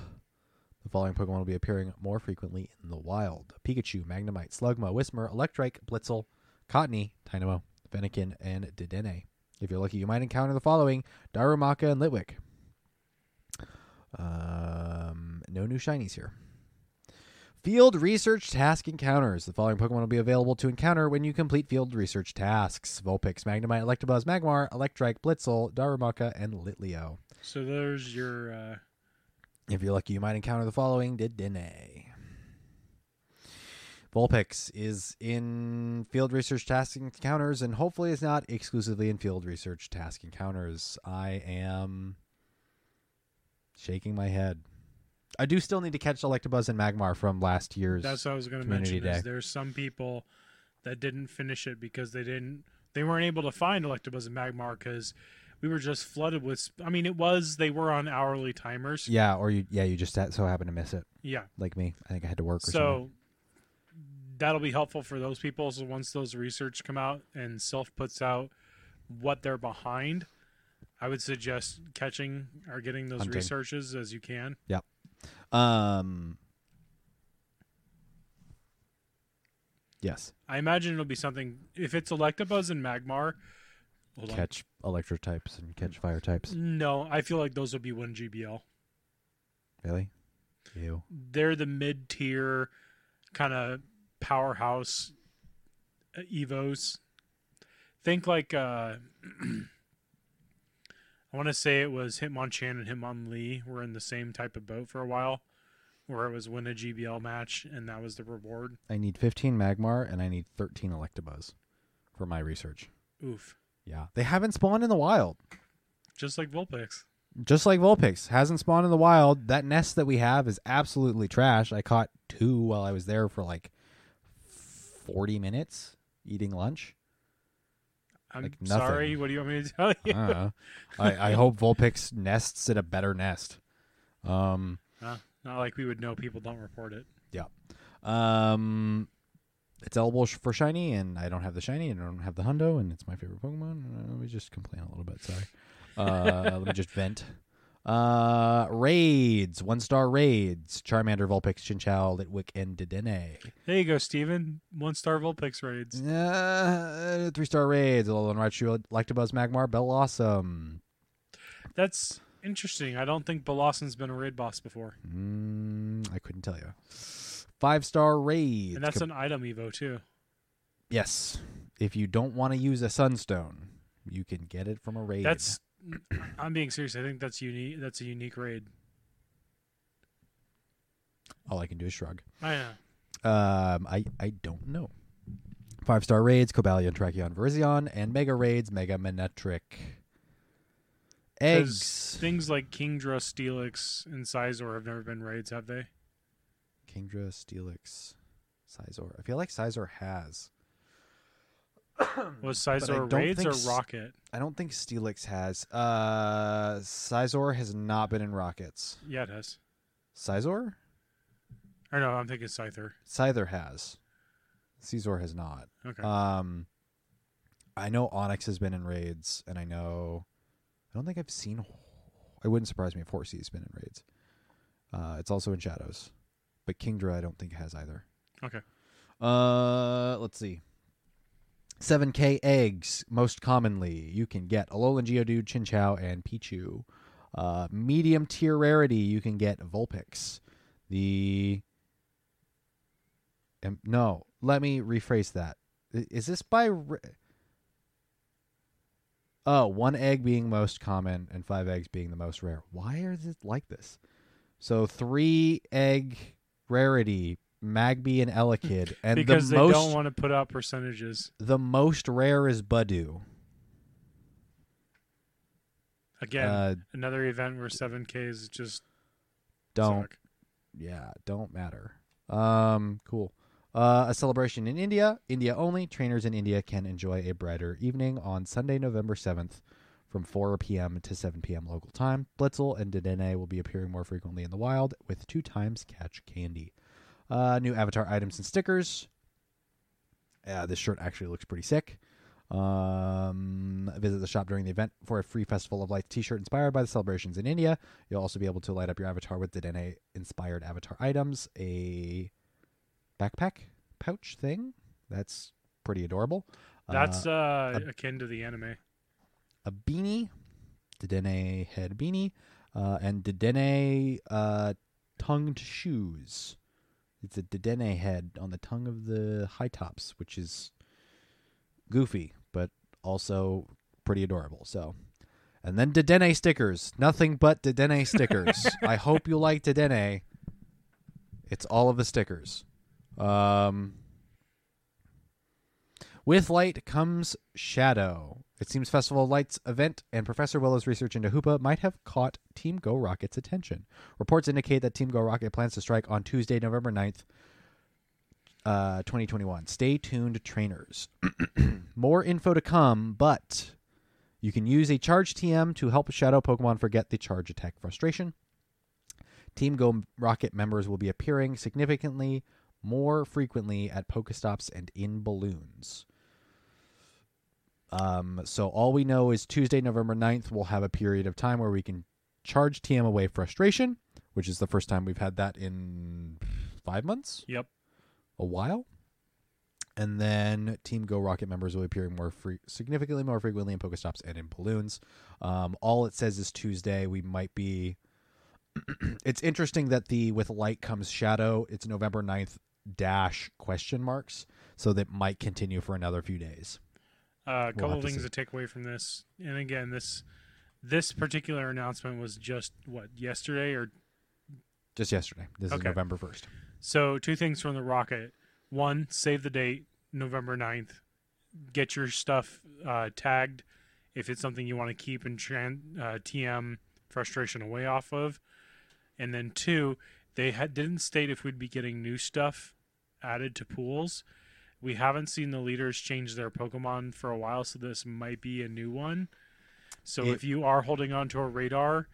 Following Pokemon will be appearing more frequently in the wild: Pikachu, Magnemite, Slugma, Whismur, Electrike, Blitzle, Cottony, Tynamo, Fennekin, and Dedenne. If you're lucky, you might encounter the following: Darumaka and Litwick. Um, no new shinies here. Field research task encounters. The following Pokemon will be available to encounter when you complete field research tasks: Vulpix, Magnemite, Electabuzz, Magmar, Electrike, Blitzle, Darumaka, and Litleo. So there's your. Uh, If you're lucky, you might encounter the following Dedenne. Vulpix is in field research task encounters and hopefully is not exclusively in field research task encounters. I am shaking my head. I do still need to catch Electabuzz and Magmar from last year's. that's what I was going to mention. Is there's some people that didn't finish it because they didn't. They weren't able to find Electabuzz and Magmar because we were just flooded with. sp- I mean, it was they were on hourly timers. yeah, or you yeah you just so happened to miss it Yeah. like me. I think I had to work or something. So that'll be helpful for those people. So once those research come out and Silph puts out what they're behind, I would suggest catching or getting those Hunting. researches as you can. Um. Yes, I imagine it'll be something if it's Electabuzz and Magmar. Hold on. catch electro types and catch fire types. No, I feel like those would be one GBL. Really? Ew. They're the mid tier kind of powerhouse uh, Evos. Think like uh I want to say it was Hitmonchan and Hitmonlee were in the same type of boat for a while, where it was win a GBL match and that was the reward. I need 15 Magmar and I need 13 Electabuzz for my research. Oof, Yeah. They haven't spawned in the wild. just like Vulpix. Just like Vulpix hasn't spawned in the wild. That nest that we have is absolutely trash. I caught two while I was there for like 40 minutes eating lunch. I'm Like sorry. What do you want me to tell you? don't. I, I hope Vulpix nests in a better nest. Um, Uh, not like we would know. People don't report it. Yeah. Um, it's eligible for shiny, and I don't have the shiny, and I don't have the hundo, and it's my favorite Pokemon. Uh, let me just complain a little bit. Sorry. Uh, let me just vent. Uh, raids, one star raids. Charmander, Vulpix, Chinchou, Litwick, and Dedenne. There you go, Steven. One star Vulpix raids. Uh, three star raids. Alolan Raichu, Electabuzz, Magmar, Bellossom. That's interesting. I don't think Bellossom's been a raid boss before, Mm, I couldn't tell you. Five star raids. and that's an item Evo too. yes. If you don't want to use a Sunstone, you can get it from a raid. That's. I'm being serious. I think that's unique. That's a unique raid. all I can do is shrug. I know. Um, I I don't know. Five star raids: Cobalion, Terrakion, Virizion, and mega raids: Mega Manectric. Eggs. Things like Kingdra, Steelix, and Scizor have never been raids, have they? Kingdra, Steelix, Scizor. I feel like Scizor has. Was Scizor raids or Rocket? I don't think Steelix has. Uh, Scizor has not been in Rockets. Yeah, it has. Scizor? Or no, I'm thinking Scyther. Scyther has. Scizor has not. Okay. Um, I know Onix has been in raids, and I know. I don't think I've seen. It wouldn't surprise me if Horsea's been in raids. Uh, it's also in Shadows, but Kingdra I don't think has either. okay. Uh, let's see. 7K eggs, most commonly, you can get Alolan Geodude, Chinchou, and Pichu. Uh, medium tier rarity, you can get Vulpix. The. Um, no, let me rephrase that. Is this by. Oh, one egg being most common and five eggs being the most rare. Why is it like this? So three egg rarity, Magby and Elekid, and because the they most don't want to put out percentages. the most rare is Badu. Again, Uh, another event where 7Ks just don't suck. yeah, don't matter. Um, cool. Uh, a celebration in India, India only. Trainers in India can enjoy a brighter evening on Sunday, November 7th from 4 p.m. to 7 p.m. local time. Blitzle and Dedenne will be appearing more frequently in the wild with two times catch candy. Uh, new avatar items and stickers. Yeah, this shirt actually looks pretty sick. Um, visit the shop during the event for a free Festival of Lights t-shirt inspired by the celebrations in India. You'll also be able to light up your avatar with Dedenne inspired avatar items, a backpack pouch thing. That's pretty adorable. That's Uh, uh, akin to the anime. A beanie, Dedenne head beanie, uh, and Dedenne uh, tongued shoes. It's a Dedenne head on the tongue of the high tops, which is goofy, but also pretty adorable. So, And then Dedenne stickers. Nothing but Dedenne stickers. I hope you like Dedenne. It's all of the stickers. Um, with light comes shadow. It seems Festival Lights event and Professor Willow's research into Hoopa might have caught Team Go Rocket's attention. Reports indicate that Team Go Rocket plans to strike on Tuesday, November 9th, uh, 2021. Stay tuned, trainers. More info to come, but you can use a charge TM to help Shadow Pokemon forget the charge attack frustration. Team Go Rocket members will be appearing significantly more frequently at Pokestops and in balloons. Um, so all we know is Tuesday, November 9th, we'll have a period of time where we can charge TM away frustration, which is the first time we've had that in five months, Yep. a while. And then Team Go Rocket members will be appearing more free, significantly more frequently in Pokestops and in balloons. Um, all it says is Tuesday. We might be. it's interesting that the with light comes shadow. It's November 9th dash question marks, so that might continue for another few days. Uh, a We'll couple to things to take away from this, and again, this this particular announcement was just what yesterday or Just yesterday. This is November 1st. so. Two things from the rocket: one, save the date, November 9th. Get your stuff uh, tagged if it's something you want to keep and tran- uh, TM frustration away off of, and then two, they had, didn't state if we'd be getting new stuff added to pools. We haven't seen the leaders change their Pokemon for a while, so this might be a new one. So It- if you are holding on to a radar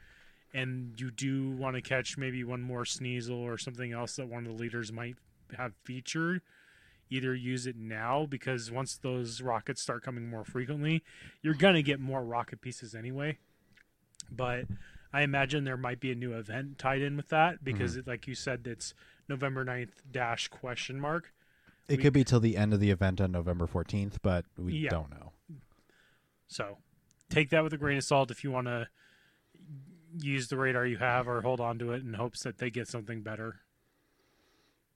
and you do want to catch maybe one more Sneasel or something else that one of the leaders might have featured, either use it now because once those rockets start coming more frequently, you're going to get more rocket pieces anyway. But I imagine there might be a new event tied in with that because, mm-hmm. it, like you said, it's November 9th dash question mark. It We- could be till the end of the event on November 14th, but we Yeah. don't know. So take that with a grain of salt if you want to use the radar you have or hold on to it in hopes that they get something better.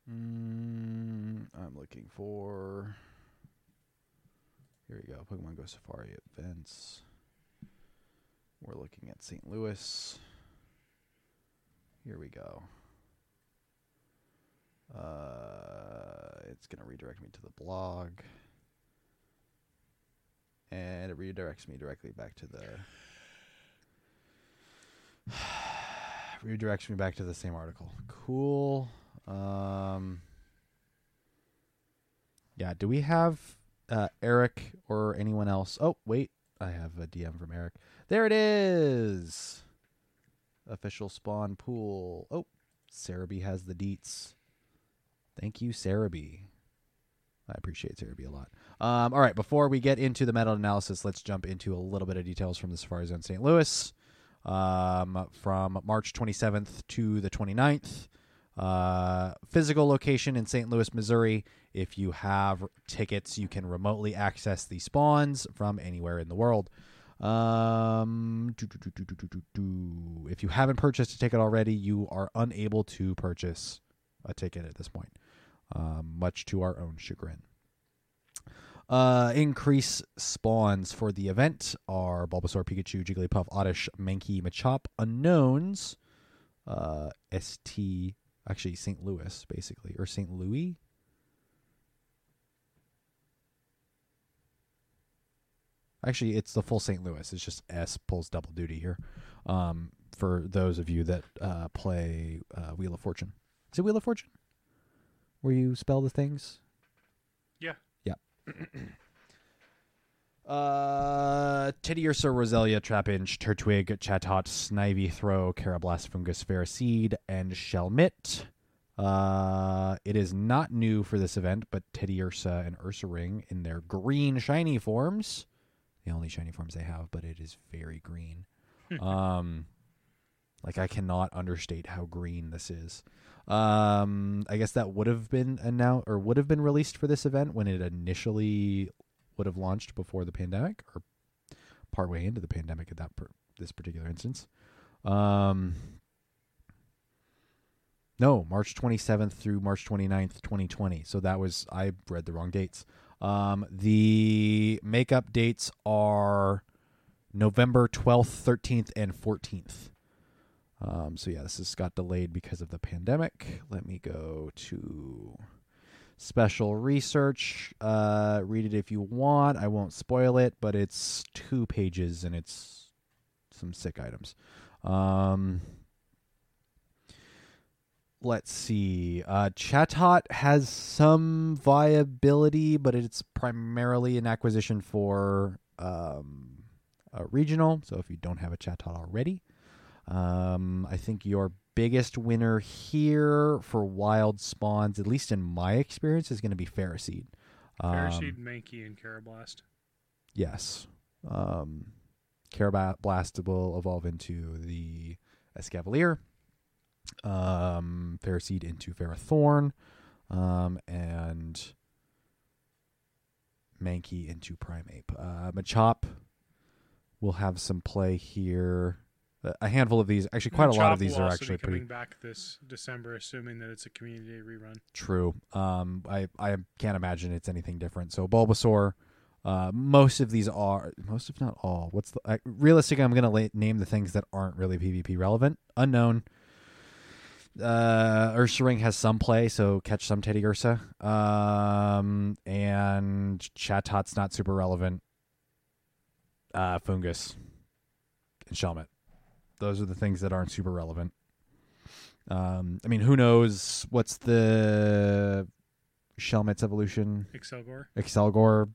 Mm, I'm looking for. Here we go. Pokemon Go Safari events. We're looking at St. Louis. Here we go. Uh, it's going to redirect me to the blog. And it redirects me directly back to the. redirects me back to the same article. Cool. Um, yeah, do we have uh, Eric or anyone else? Oh, wait. I have a DM from Eric. There it is. Official spawn pool. Oh, Cerebi has the deets. Thank you, Sarah B. I appreciate Sarah B a lot. Um, all right, before we get into the meta analysis, let's jump into a little bit of details from the Safari Zone St. Louis um, from March 27th to the 29th. Uh, physical location in St. Louis, Missouri. If you have tickets, you can remotely access the spawns from anywhere in the world. Um, do, do, do, if you haven't purchased a ticket already, you are unable to purchase a ticket at this point um, much to our own chagrin. Uh, increase spawns for the event are Bulbasaur, Pikachu, Jigglypuff, Oddish, Mankey, Machop, unknowns, uh, ST, actually St. Louis, basically, or St. Louis. Actually, it's the full St. Louis. It's just S pulls double duty here. Um, for those of you that uh, play uh, Wheel of Fortune, is it Wheel of Fortune? Where you spell the things? Yeah. Yeah. Uh, Teddiursa, Roselia, Trapinch, Turtwig, Chatot, Snivy, Throh, Karrablast, Foongus, Ferroseed, and Shelmet. Uh, it is not new for this event, but Teddiursa and Ursaring in their green shiny forms, the only shiny forms they have, but it is very green. um, like I cannot understate how green this is. Um, I guess that would have been announced or would have been released for this event when it initially would have launched before the pandemic or partway into the pandemic at that per, this particular instance. Um, no, March 27th through March 29th, 2020. So that was I read the wrong dates. Um, the makeup dates are November 12th, 13th, and 14th. Um, so yeah, this has got delayed because of the pandemic. Let me go to special research. Uh, read it if you want. I won't spoil it, but it's two pages and it's some sick items. Um, let's see. Uh, Chatot has some viability, but it's primarily an acquisition for um, a regional. So if you don't have a Chatot already, um, I think your biggest winner here for wild spawns, at least in my experience, is going to be Ferroseed. Um, Paraseed, Mankey, and Karrablast. Yes. Um, Karrablast will evolve into the Escavalier. Um, Ferroseed into Ferrothorn. Um, and Mankey into Primeape. Uh, Machop will have some play here. A handful of these, actually, quite a lot of these are actually pretty back this December, assuming that it's a community rerun. true. Um, I I can't imagine it's anything different. So Bulbasaur, uh, most of these are most if not all. What's the I, realistically? I'm gonna la- name the things that aren't really PvP relevant. Unknown. Uh, Ursaring has some play, so catch some Teddiursa. Um, and Chatot's not super relevant. Uh, Foongus and Shelmet. Those are the things that aren't super relevant. Um, I mean, who knows what's the Shelmet's evolution? Accelgor. Accelgor.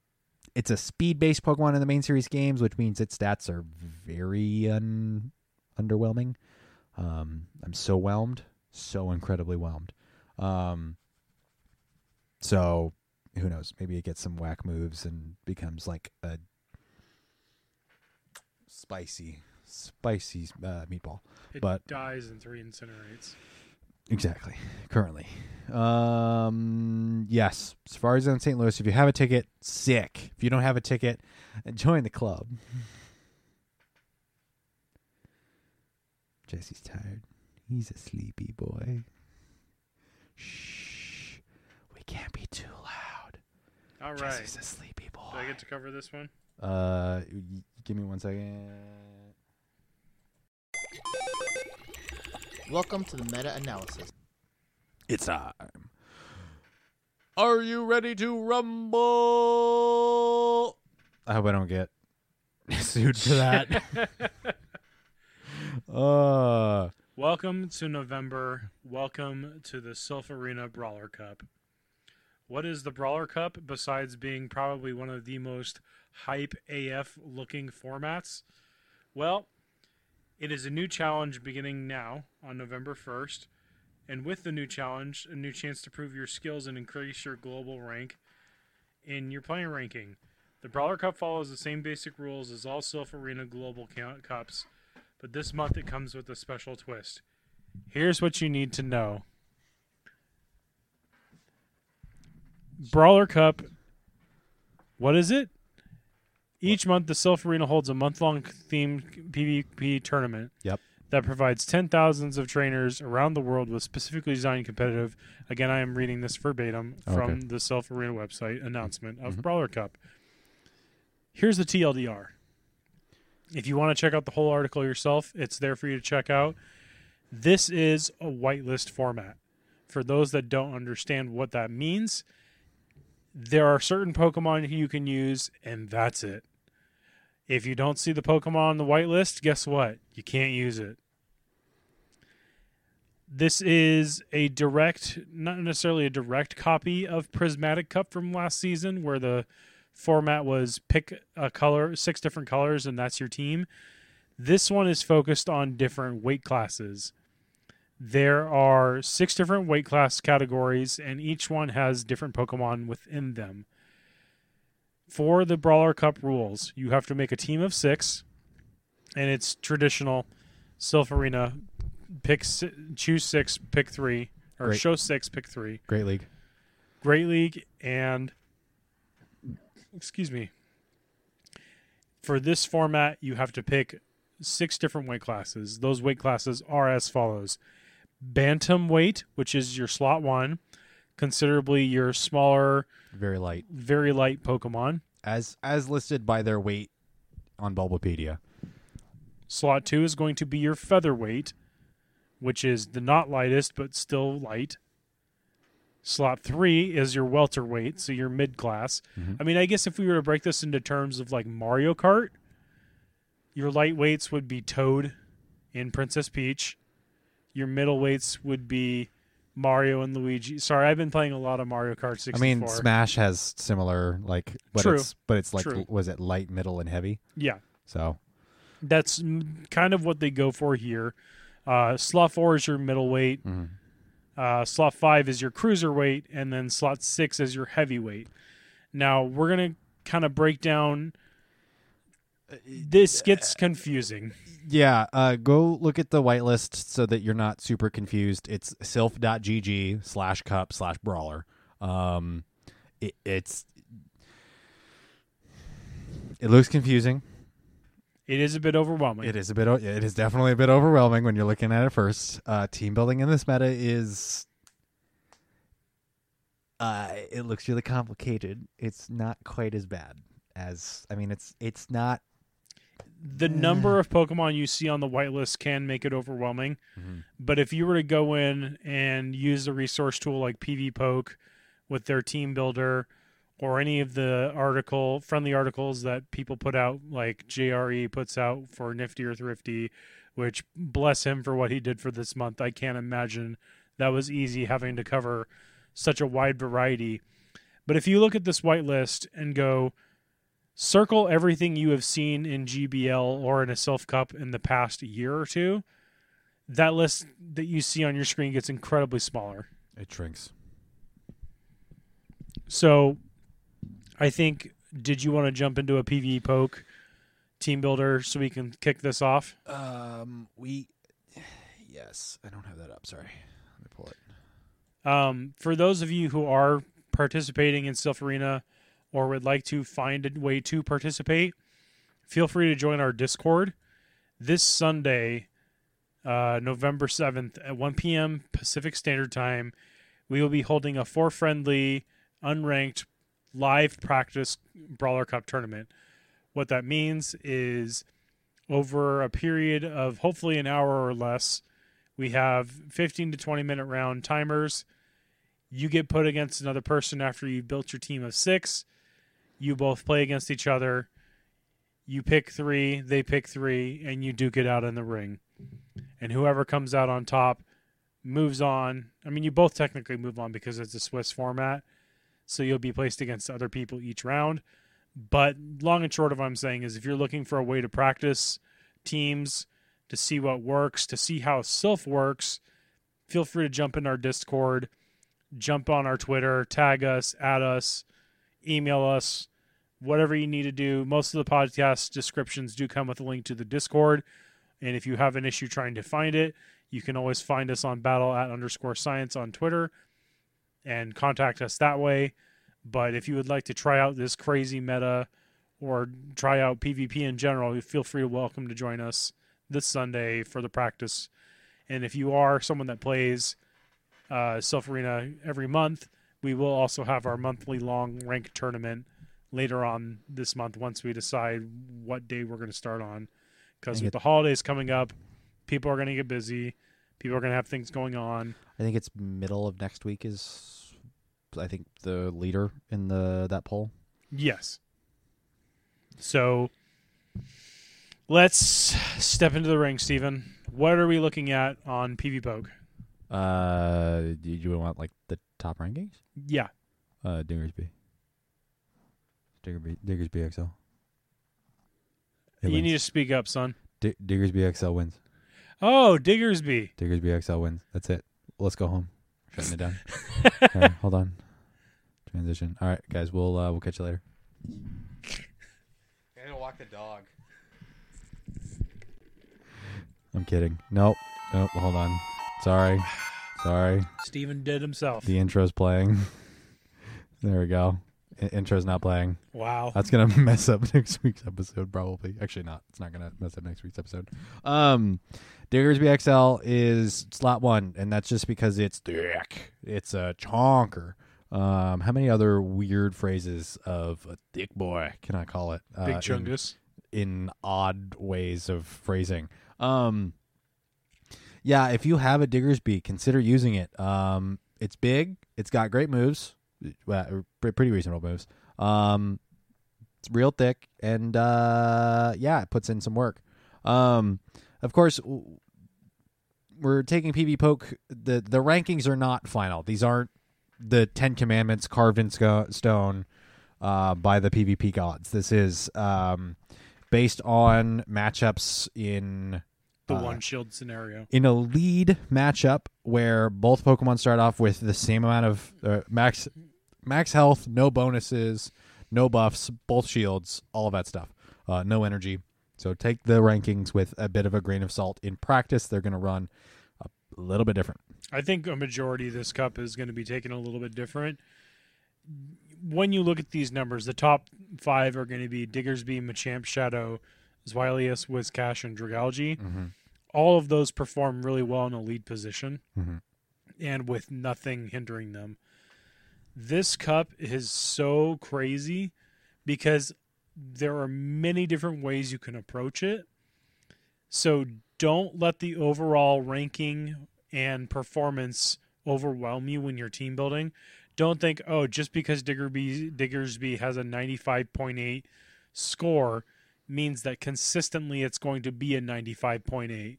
It's a speed-based Pokemon in the main series games, which means its stats are very un- underwhelming. Um, I'm so whelmed, so incredibly whelmed. Um, so who knows? Maybe it gets some whack moves and becomes like a spicy, spicy uh, meatball. It But- dies and three incinerates. Exactly. Currently. Um yes. Safari Zone St. Louis. If you have a ticket, sick. If you don't have a ticket, join the club. Jesse's tired. He's a sleepy boy. Shh. We can't be too loud. All right. Jesse's a sleepy boy. Do I get to cover this one? Uh y- give me one second. Welcome to the meta analysis. It's time. Are you ready to rumble? I hope I don't get sued for that. uh, Welcome to November. Welcome to the Silph Arena Brawler Cup. What is the Brawler Cup besides being probably one of the most hype AF looking formats? Well, it is a new challenge beginning now on November 1st. And with the new challenge, a new chance to prove your skills and increase your global rank in your playing ranking. The Brawler Cup follows the same basic rules as all Silph Arena Global Cups, but this month it comes with a special twist. Here's what you need to know Brawler Cup, what is it? Each month, the Silph Arena holds a month long themed PvP tournament Yep. that provides ten thousands of trainers around the world with specifically designed competitive. Again, I am reading this verbatim from Okay. the Silph Arena website announcement of Mhm. Brawler Cup. Here's the TLDR. If you want to check out the whole article yourself, it's there for you to check out. This is a whitelist format. For those that don't understand what that means, there are certain Pokemon you can use, and that's it. If you don't see the Pokemon on the whitelist, guess what? You can't use it. This is a direct, not necessarily a direct copy of Prismatic Cup from last season, where the format was pick a color, six different colors, and that's your team. This one is focused on different weight classes. There are six different weight class categories, and each one has different Pokemon within them. For the Brawler Cup rules, you have to make a team of six, and it's traditional Silph Arena. Pick, choose six, pick three, or Great. show six, pick three. great league. Great League and excuse me. For this format, you have to pick six different weight classes. Those weight classes are as follows: Bantam weight, which is your slot one, considerably your smaller, Very light, very light Pokemon. as as listed by their weight on Bulbapedia. Slot two is going to be your featherweight, which is the not lightest but still light. Slot three is your welterweight, so your mid class. Mhm. I mean, I guess if we were to break this into terms of like Mario Kart, your lightweights would be Toad in Princess Peach. Your middleweights would be Mario and Luigi. Sorry, I've been playing a lot of Mario Kart 64. I mean, Smash has similar like, but True. it's but it's like True. was it light, middle, and heavy? yeah, So that's kind of what they go for here. Uh, slot four is your middleweight. mhm. Uh, slot five is your cruiserweight, and then slot six is your heavyweight. Now we're gonna kind of break down. This gets confusing. yeah, uh, go look at the whitelist so that you're not super confused. It's silph.gg slash cup slash brawler. Um, it, it's it looks confusing. It is a bit overwhelming. It is a bit. It is definitely a bit overwhelming when you're looking at it first. Uh, team building in this meta is. Uh, it looks really complicated. It's not quite as bad as. I mean, it's it's not. The number of Pokemon you see on the whitelist can make it overwhelming. Mm-hmm. But if you were to go in and use a resource tool like PvPoke with their team builder or any of the article friendly articles that people put out like JRE puts out for Nifty or Thrifty, which bless him for what he did for this month. I can't imagine that was easy having to cover such a wide variety. But if you look at this whitelist and go circle everything you have seen in GBL or in a Silph Cup in the past year or two, that list that you see on your screen gets incredibly smaller. It shrinks. So I think did you want to jump into a PvPoke team builder so we can kick this off? Um, we. Yes, I don't have that up. Sorry, let me pull it. Um, for those of you who are participating in Silph Arena or would like to find a way to participate, feel free to join our Discord this Sunday, uh, November 7th at 1 p.m. Pacific Standard Time. We will be holding a four friendly, unranked live practice Brawler Cup tournament. What that means is over a period of hopefully an hour or less, we have 15 to 20 minute round timers. You get put against another person after you've built your team of six. You both play against each other. You pick three, they pick three, and you duke it out in the ring. And whoever comes out on top moves on. I mean, you both technically move on because it's a Swiss format. So you'll be placed against other people each round. But long and short of what I'm saying is if you're looking for a way to practice teams, to see what works, to see how Silph works, feel free to jump in our Discord, jump on our Twitter, tag us, add us, email us, whatever you need to do. Most of the podcast descriptions do come with a link to the Discord. And if you have an issue trying to find it, you can always find us on battle at underscore science on Twitter and contact us that way. But if you would like to try out this crazy meta or try out PvP in general, feel free to welcome to join us this Sunday for the practice. And if you are someone that plays uh, Silph Arena every month, we will also have our monthly long rank tournament later on this month once we decide what day we're going to start on. Because with it. the holidays coming up, people are going to get busy. People are going to have things going on. I think it's middle of next week is, I think the leader in the that poll. Yes. So let's step into the ring, Stephen. What are we looking at on PvPoke? Uh, do you want like the top rankings? Yeah. Uh, Dingersby. Diggersby, Diggersby XL. It you wins. need to speak up, son. Di- Diggersby XL wins. Oh, Diggersby. Diggersby XL wins. That's it. Let's go home. Shutting it down. All right, hold on. Transition. All right, guys. We'll uh, we'll catch you later. I gotta walk the dog. I'm kidding. Nope. Nope. Hold on. Sorry. Sorry. Steven did himself. The intro's playing. there we go. I- intro's not playing. Wow. That's gonna mess up next week's episode, probably. Actually, not. It's not gonna mess up next week's episode. Um, Diggersby XL is slot one, and that's just because it's thick. It's a chonker. Um, how many other weird phrases of a thick boy can I call it? Uh, Big in- Chungus. in odd ways of phrasing. Um, yeah, if you have a digger's Diggersby, consider using it. Um, it's big. It's got great moves, well, pretty reasonable moves. Um, it's real thick, and uh, yeah, it puts in some work. Um, of course, we're taking PvPoke. the The rankings are not final. These aren't the Ten Commandments carved in sco- stone uh, by the PvP gods. This is um, based on matchups in The uh, one shield scenario. in a lead matchup where both Pokemon start off with the same amount of uh, max max health, no bonuses, no buffs, both shields, all of that stuff. Uh, no energy. So take the rankings with a bit of a grain of salt. In practice, they're going to run a little bit different. I think a majority of this cup is going to be taken a little bit different. When you look at these numbers, the top five are going to be Diggersby, Machamp, Shadow, Zweilous, Whiscash, and Dragalge. All of those perform really well in a lead position Mhm. and with nothing hindering them. This cup is so crazy because there are many different ways you can approach it. So don't let the overall ranking and performance overwhelm you when you're team building. Don't think, oh, just because Diggerby, Diggersby has a 95.8 score means that consistently it's going to be a 95.8.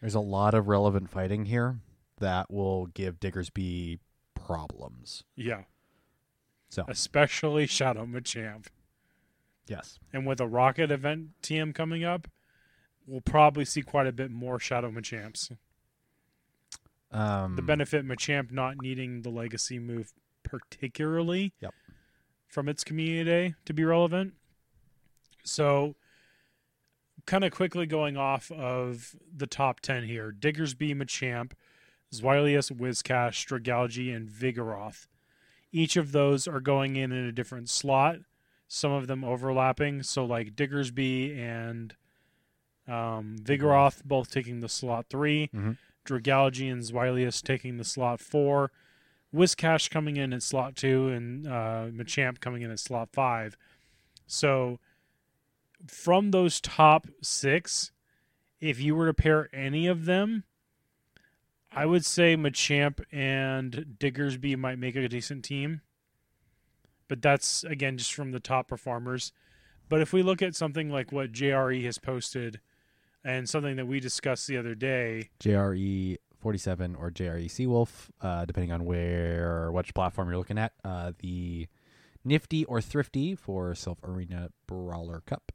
There's a lot of relevant fighting here that will give Diggersby problems. Yeah. So Especially Shadow Machamp. yes, And with a Rocket event TM coming up, we'll probably see quite a bit more Shadow Machamps. um, The benefit Machamp not needing the legacy move particularly Yep. from its community day to be relevant. So kind of quickly going off of the top 10 here. Diggersby, Machamp, Zweilous, Whiscash, Dragalge, and Vigoroth. Each of those are going in in a different slot, some of them overlapping. So like Diggersby and um, Vigoroth both taking the slot 3 Mhm. Dragalge and Zweilous taking the slot four, Whiscash coming in at slot two, and uh, Machamp coming in at slot five. So, from those top six, if you were to pair any of them, I would say Machamp and Diggersby might make a decent team. But that's, again, just from the top performers. But if we look at something like what JRE has posted and something that we discussed the other day, JRE 47 or JRE Seawolf, uh, depending on where which platform you're looking at. Uh, the Nifty or Thrifty for Silph Arena Brawler Cup.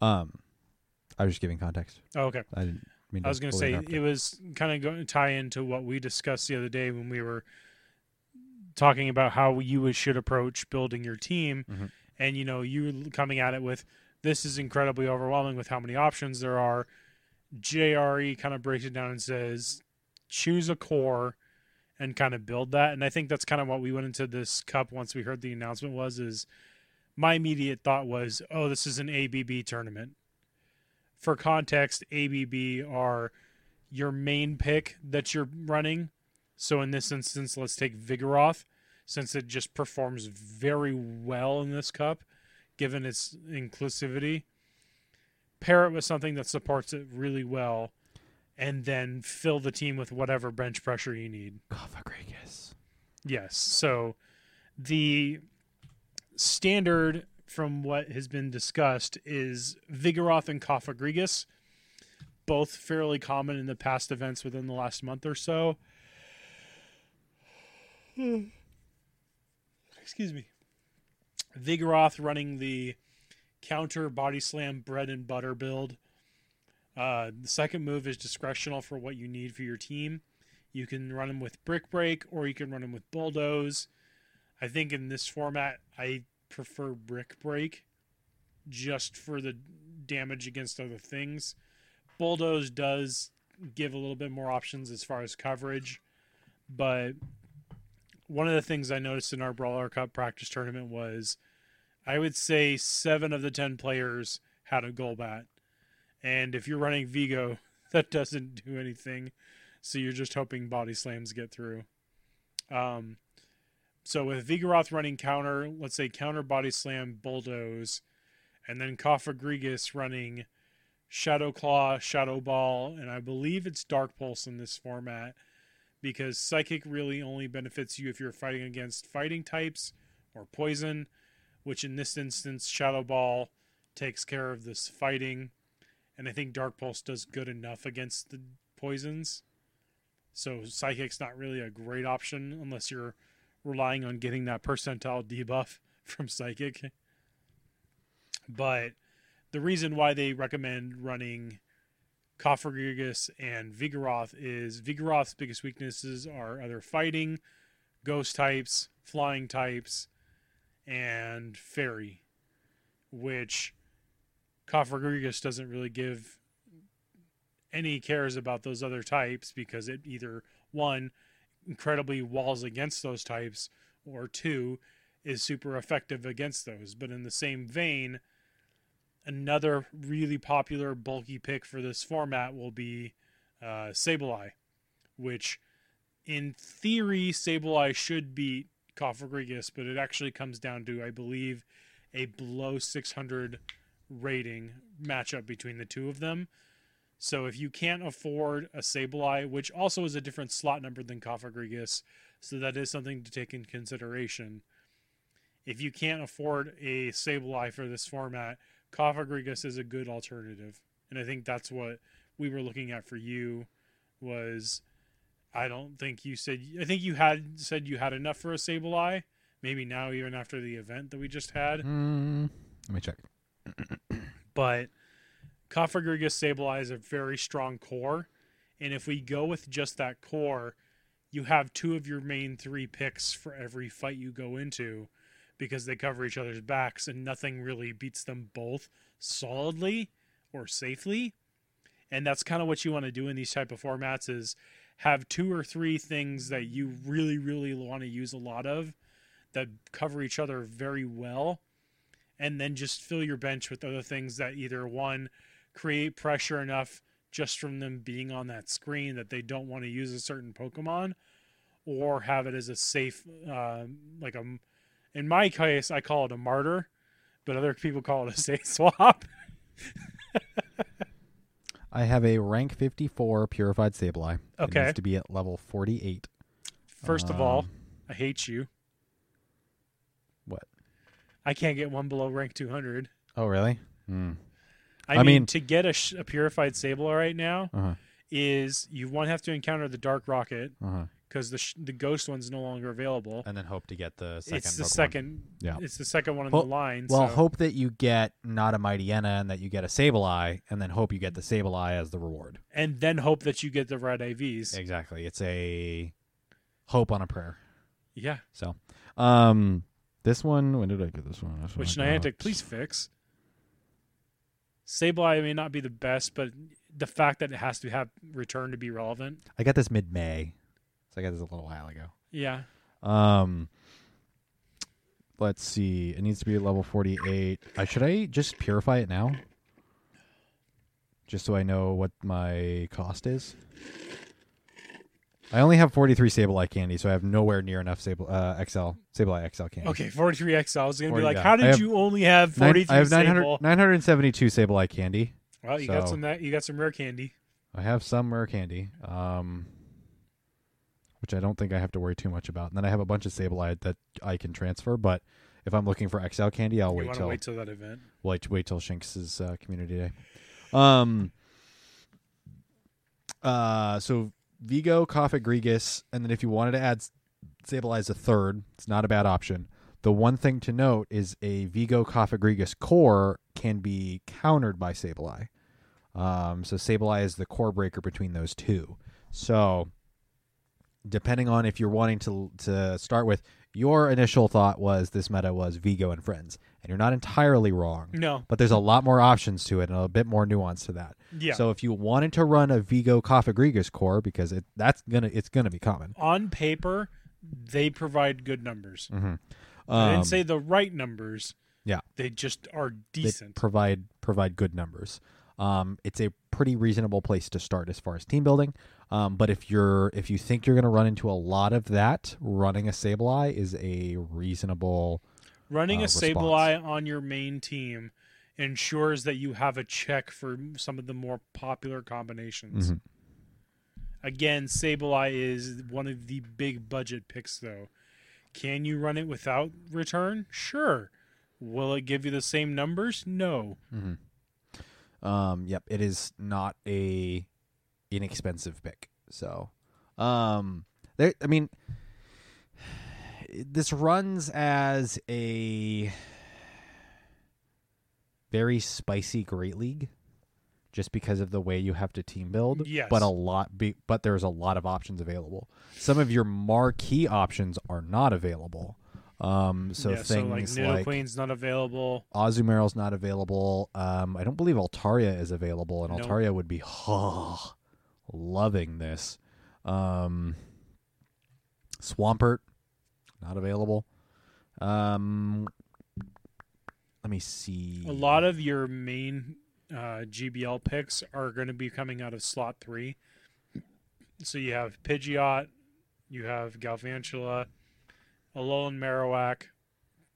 Um, I was just giving context. oh, okay. I didn't mean. I was going to say it was kind of going to tie into what we discussed the other day when we were talking about how you should approach building your team, Mhm. and you know you coming at it with this is incredibly overwhelming with how many options there are. JRE kind of breaks it down and says choose a core and kind of build that, and I think that's kind of what we went into this cup once we heard the announcement was is my immediate thought was oh this is an ABB tournament for context, ABB are your main pick that you're running. So in this instance, let's take Vigoroth, since it just performs very well in this cup, given its inclusivity. Pair it with something that supports it really well, and then fill the team with whatever bench pressure you need. Cofagrigus. Yes. So the standard from what has been discussed is Vigoroth and Cofagrigus, both fairly common in the past events within the last month or so. Excuse me. Vigoroth running the counter body slam bread and butter build. Uh, the second move is discretional for what you need for your team. You can run them with Brick Break or you can run them with Bulldoze. I think in this format, I prefer Brick Break just for the damage against other things. Bulldoze does give a little bit more options as far as coverage, but one of the things I noticed in our Brawler Cup practice tournament was I would say seven of the 10 players had a Golbat. And if you're running Vigo, that doesn't do anything. So you're just hoping body slams get through. Um, so with Vigoroth running counter, let's say counter body slam bulldoze, and then Cofagrigus running Shadow Claw, Shadow Ball, and I believe it's Dark Pulse in this format because Psychic really only benefits you if you're fighting against fighting types or poison, which in this instance, Shadow Ball takes care of this fighting, and I think Dark Pulse does good enough against the poisons. So Psychic's not really a great option unless you're relying on getting that percentile debuff from Psychic. But the reason why they recommend running Cofagrigus and Vigoroth is Vigoroth's biggest weaknesses are other fighting, ghost types, flying types, and fairy, which Cofagrigus doesn't really give any cares about those other types because it either one incredibly walls against those types or two is super effective against those. But in the same vein, another really popular bulky pick for this format will be uh, Sableye, which in theory Sableye should beat Cofagrigus, but it actually comes down to, I believe, a below 600 rating matchup between the two of them. So if you can't afford a Sableye, which also is a different slot number than Cofagrigus, so that is something to take in consideration. If you can't afford a Sableye for this format, Cofagrigus is a good alternative. And I think that's what we were looking at for you was I don't think you said I think you had said you had enough for a Sableye. Maybe now even after the event that we just had. Mm, let me check. but Cofagrigus Sableye is a very strong core, and if we go with just that core, you have two of your main three picks for every fight you go into, because they cover each other's backs, and nothing really beats them both solidly or safely. And that's kind of what you want to do in these type of formats is have two or three things that you really, really want to use a lot of that cover each other very well and then just fill your bench with other things that either one create pressure enough just from them being on that screen that they don't want to use a certain Pokemon, or have it as a safe, uh, like a. In my case, I call it a martyr, but other people call it a safe swap. I have a rank 54 purified Sableye. It Okay. needs to be at level 48. First of all, Um, I hate you. What? I can't get one below rank 200. Oh, really? Hmm. I, I mean, mean- to get a, sh- a purified Sable right now Uh-huh. is you one have to encounter the Dark Rocket Uh-huh. because the sh- the Ghost one's no longer available. And then hope to get the second it's the Pokemon. second. Yeah. It's the second one in Well- the line. Well, so- hope that you get not a Mightyena and that you get a Sableye, and then hope you get the Sableye as the reward. and then hope that you get the red IVs. Exactly. It's a hope on a prayer. Yeah, So, um, this one, when did I get this one? This one which I got- Niantic, please fix. Sableye may not be the best, but the fact that it has to have return to be relevant. I got this mid May. So I got this a little while ago. Yeah, Um, let's see. It needs to be at level 48. I should I just purify it now? Just so I know what my cost is. I only have 43 Sableye candy, so I have nowhere near enough Sable uh, XL Sableye XL candy. okay, 43 XL. I was gonna be like, yeah. how did you only have 43 I have 900, Sable? 972 Sableye candy. Well, you got some that. You got some rare candy. I have some rare candy, um, which I don't think I have to worry too much about. And then I have a bunch of Sableye that I can transfer, but if I'm looking for XL candy, I'll you wait till wait till that event. wait wait till Shinx's uh, community day. Um. Uh. So Vigo, Cofagrigus, and then if you wanted to add Stabilize a third, it's not a bad option. The one thing to note is a Vigo Cofagrigus core can be countered by Sableye. Um, so Sableye is the core breaker between those two. So depending on if you're wanting to to start with, your initial thought was this meta was Vigo and friends, and you're not entirely wrong. No, But there's a lot more options to it and a bit more nuance to that. yeah. So if you wanted to run a Vigo Cofagrigus core, because it that's gonna it's gonna be common. on paper, they provide good numbers. Mm-hmm. I didn't say the right numbers. yeah. They just are they decent. provide provide good numbers. Um, it's a pretty reasonable place to start as far as team building. Um, but if you're if you think you're going to run into a lot of that, running a Sableye is a reasonable. Running uh, a. Sableye on your main team ensures that you have a check for some of the more popular combinations. Mhm. Again, Sableye is one of the big budget picks, though. Can you run it without return? Sure. Will it give you the same numbers? No. Um, yep, it is not a inexpensive pick. So, um, there. I mean, this runs as a very spicy Great League, just because of the way you have to team build. Yes. but a lot. Be, but there's a lot of options available. Some of your marquee options are not available. Um, so yeah, so like things like Queen's not available. Azumarill's not available. Um, I don't believe Altaria is available, and Nope. Altaria would be oh, loving this. Um, Swampert, not available. Um, let me see. A lot of your main uh, GBL picks are going to be coming out of slot three. So you have Pidgeot, you have Galvantula, Alolan Marowak.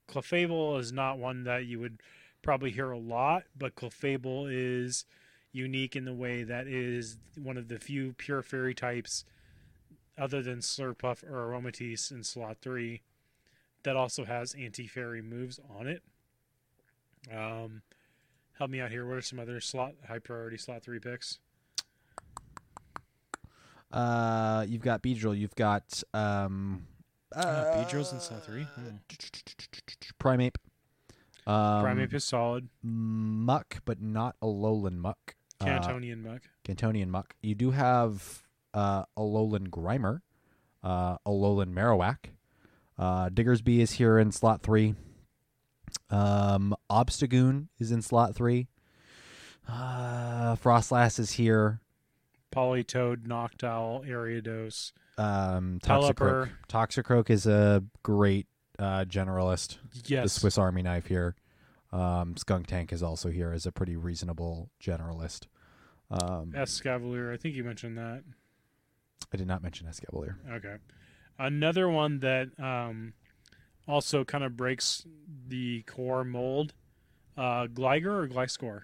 Clefable is not one that you would probably hear a lot, but Clefable is unique in the way that is one of the few pure fairy types, other than Slurpuff or Aromatisse in slot three, that also has anti fairy moves on it. Um, help me out here. What are some other slot high priority slot three picks? Uh, you've got Beedrill. You've got um, Uh, Beedrill's in slot three. Hmm. Primeape. Um, Primeape is solid. Muck, but not Alolan Muck. Uh, Kantonian Muck. Kantonian Muck. You do have uh, Alolan Grimer, uh, Alolan Marowak. Uh, Diggersby is here in slot three. Um, Obstagoon is in slot three. Uh, Froslass is here. Politoed, Noctowl, Ariados. Um, Toxicroak. Toxicroak is a great uh, generalist. The Swiss Army knife here. Um, Skuntank is also here as a pretty reasonable generalist. Um, cavalier, I think you mentioned that. I did not mention Escavalier. Okay. Another one that um, also kind of breaks the core mold. Uh, Gligar or Gliscor?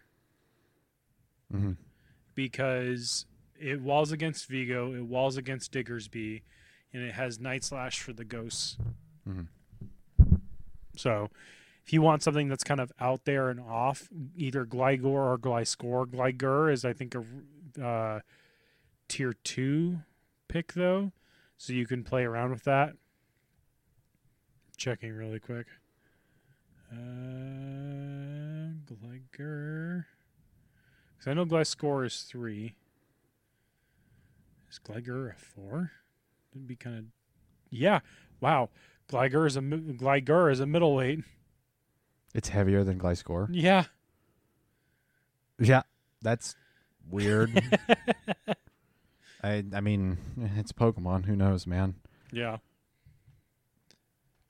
Mm-hmm. because it walls against Vigo, it walls against Diggersby, and it has Night Slash for the ghosts. Mhm. So, if you want something that's kind of out there and off, either Gligar or Gliscor. Gligar is, I think, a uh, tier two pick though, so you can play around with that. Checking really quick. Uh, Gligar. Because I know Gliscor is three. Is Gligar a four? That'd be kind of. Yeah. Wow. Gligar is a Gligar is a middleweight. It's heavier than Gliscor. Yeah. Yeah, that's weird. I I mean, it's Pokemon. Who knows, man? Yeah.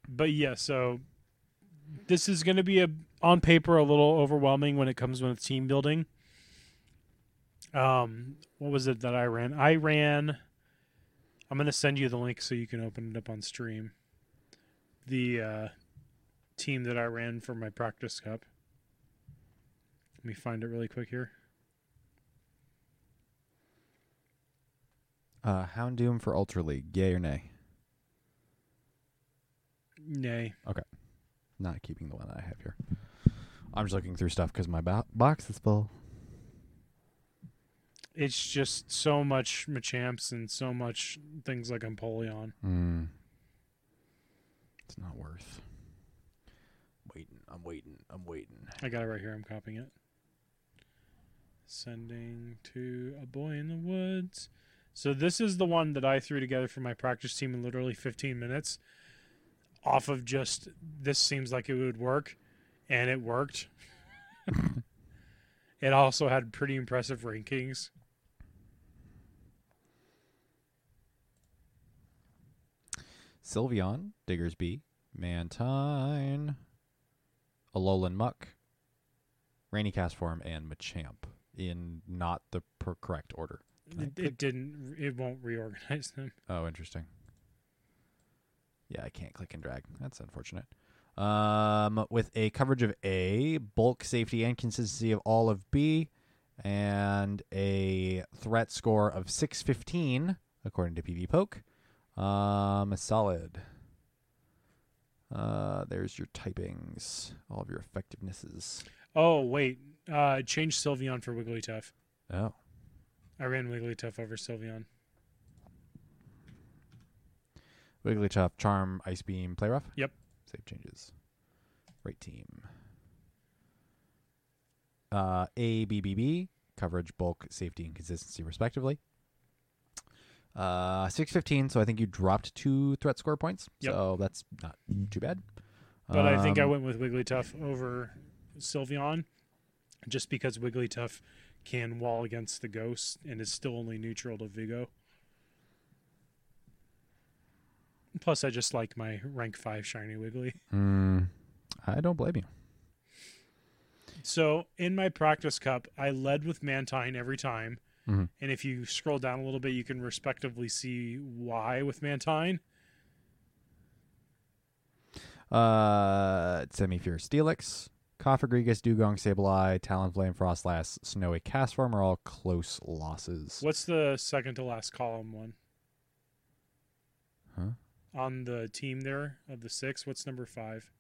But yeah, so this is going to be a on paper a little overwhelming when it comes with team building. Um, what was it that I ran? I ran. I'm going to send you the link so you can open it up on stream. The uh, team that I ran for my practice cup. Let me find it really quick here. Uh, Houndoom for Ultra League, yay or nay? Nay. Okay. Not keeping the one I have here. I'm just looking through stuff because my bo- box is full. It's just so much Machamps and so much things like Empoleon. Mm. It's not worth. Waiting. I'm waiting. I'm waiting. I got it right here. I'm copying it. Sending to a boy in the woods. So this is the one that I threw together for my practice team in literally 15 minutes. Off of just this seems like it would work, and it worked. it also had pretty impressive rankings. Sylveon, Diggersby, Mantine, Alolan Muck, Rainy Castform, and Machamp in not the per- correct order. It, it didn't. It won't reorganize them. Oh, interesting. Yeah, I can't click and drag. That's unfortunate. Um, with a coverage of A, bulk, safety, and consistency of all of B, and a threat score of 615, according to PvPoke. Um, solid. Uh, there's your typings, all of your effectivenesses. Oh wait, uh, change Sylveon for Wigglytuff. Oh. I ran Wigglytuff over Sylveon. Wigglytuff, Charm, Ice Beam, Play Rough? Yep. Save changes. Right team. Uh, A, B, B, B, coverage, bulk, safety, and consistency, respectively. Uh, 615, so I think you dropped two threat score points. Yep. So that's not too bad. But I think I Um, went with Wigglytuff over Sylveon just because Wigglytuff can wall against the ghost and is still only neutral to Vigo. Plus, I just like my rank 5 shiny Wiggly. mm, I don't blame you. So, in my practice cup, I led with Mantine every time. Mhm. And if you scroll down a little bit, you can respectively see why with Mantine. Uh, Semi-Fierce Steelix, Cofagrigus, Dewgong, Sableye, Talonflame, Froslass, Snowy Castform are all close losses. What's the second to last column one? Huh? On the team there of the six, what's number five?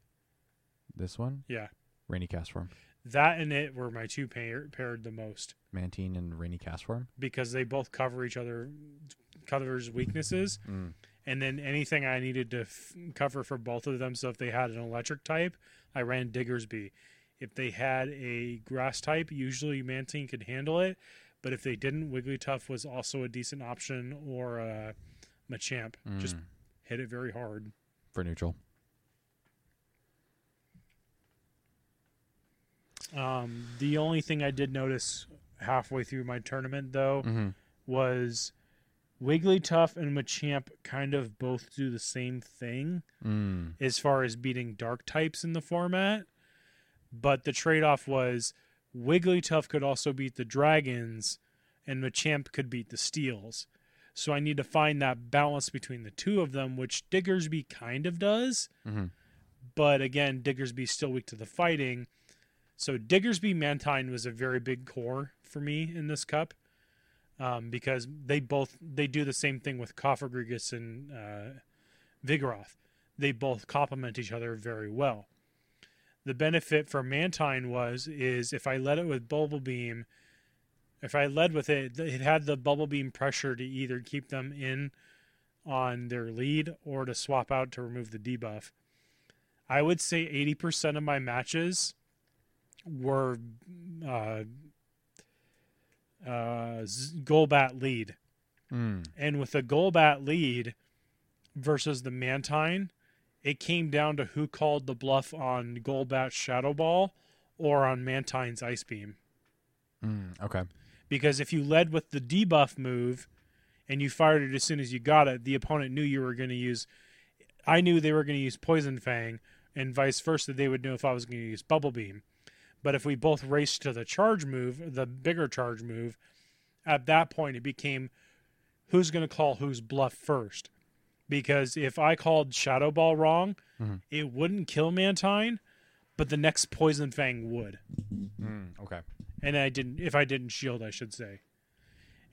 This one? Yeah. Rainy Castform. That and it were my two pair, paired the most Mantine and Rainy Castform. because they both cover each other, covers weaknesses, Mm. and then anything I needed to f- cover for both of them. So if they had an electric type, I ran Diggersby. If they had a grass type, usually Mantine could handle it, but if they didn't, Wigglytuff was also a decent option or uh, Machamp. Just Mm. hit it very hard. for neutral. Um, the only thing I did notice halfway through my tournament, though, Mm-hmm. was Wigglytuff and Machamp kind of both do the same thing Mm. as far as beating dark types in the format. But the trade off was Wigglytuff could also beat the dragons, and Machamp could beat the steels. So I need to find that balance between the two of them, which Diggersby kind of does. Mhm. But again, Diggersby's still weak to the fighting. So Diggersby Mantine was a very big core for me in this cup. Um, because they both they do the same thing with Cofagrigus and uh, Vigoroth. They both complement each other very well. The benefit for Mantine was is if I led it with Bubble Beam, if I led with it, it had the Bubble Beam pressure to either keep them in on their lead or to swap out to remove the debuff. I would say 80% of my matches were uh, uh, Golbat lead. Mm. And with the Golbat lead versus the Mantine, it came down to who called the bluff on Golbat's Shadow Ball or on Mantine's Ice Beam. Mm. Okay. Because if you led with the debuff move and you fired it as soon as you got it, the opponent knew you were going to use. I knew they were going to use Poison Fang, and vice versa. They would know if I was going to use Bubble Beam. But if we both raced to the charge move, the bigger charge move, at that point it became who's going to call whose bluff first. Because if I called Shadow Ball wrong, Mhm. it wouldn't kill Mantine, but the next Poison Fang would Mm. Okay. and I didn't if I didn't shield, I should say.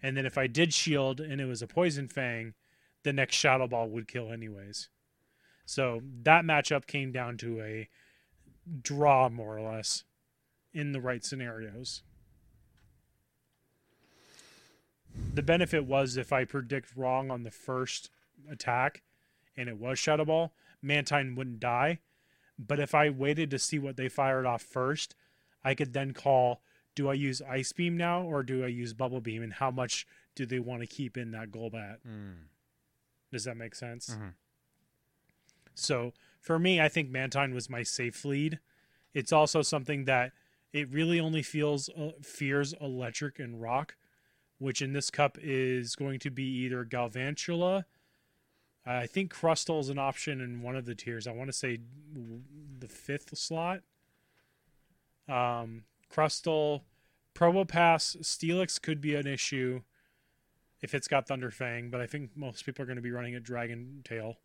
And then if I did shield and it was a poison fang, the next shadow ball would kill anyways. So that matchup came down to a draw more or less in the right scenarios. The benefit was if I predict wrong on the first attack and it was shadow ball, Mantine wouldn't die. But if I waited to see what they fired off first, I could then call do I use Ice Beam now or do I use Bubble Beam and how much do they want to keep in that Golbat? Mm. Does that make sense? Mhm. So for me, I think Mantine was my safe lead. It's also something that it really only feels uh, fears electric and rock, which in this cup is going to be either Galvantula. I think Crustle is an option in one of the tiers. I want to say the fifth slot. Um, Crustle, Probopass, Steelix could be an issue if it's got Thunderfang, but I think most people are going to be running a Dragon Tail.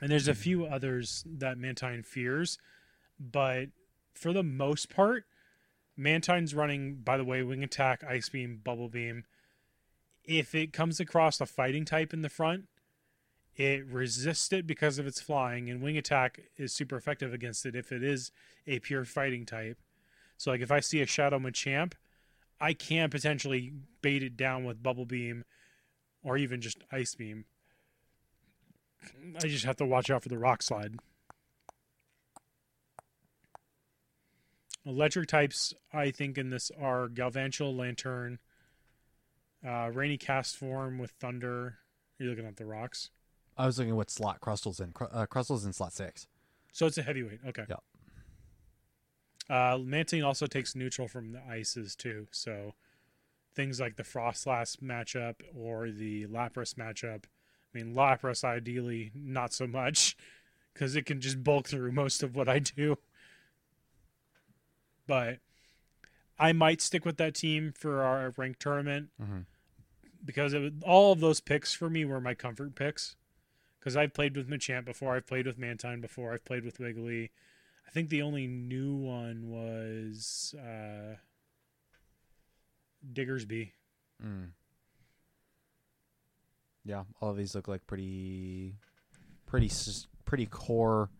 And there's a few others that Mantine fears, but for the most part, Mantine's running, by the way, Wing Attack, Ice Beam, Bubble Beam. If it comes across a fighting type in the front, it resists it because of its flying, and Wing Attack is super effective against it if it is a pure fighting type. So, like, if I see a Shadow Machamp, I can potentially bait it down with Bubble Beam or even just Ice Beam. I just have to watch out for the Rock Slide. Electric types, I think, in this are Galvantula, Lanturn, uh, Rainy Castform with Thunder. You're looking at the rocks. I was looking at what slot Crustle's in. Uh, Crustle's in slot six. So it's a heavyweight. Okay. Yep. Uh, Mantine also takes neutral from the ices too. So things like the Froslass matchup or the Lapras matchup. I mean, Lapras ideally not so much because it can just bulk through most of what I do. But I might stick with that team for our ranked tournament Mhm. because it was, all of those picks for me were my comfort picks. Because I've played with Machamp before, I've played with Mantine before, I've played with Wiggly. I think the only new one was uh, Diggersby. Mm. Yeah, all of these look like pretty, pretty, pretty core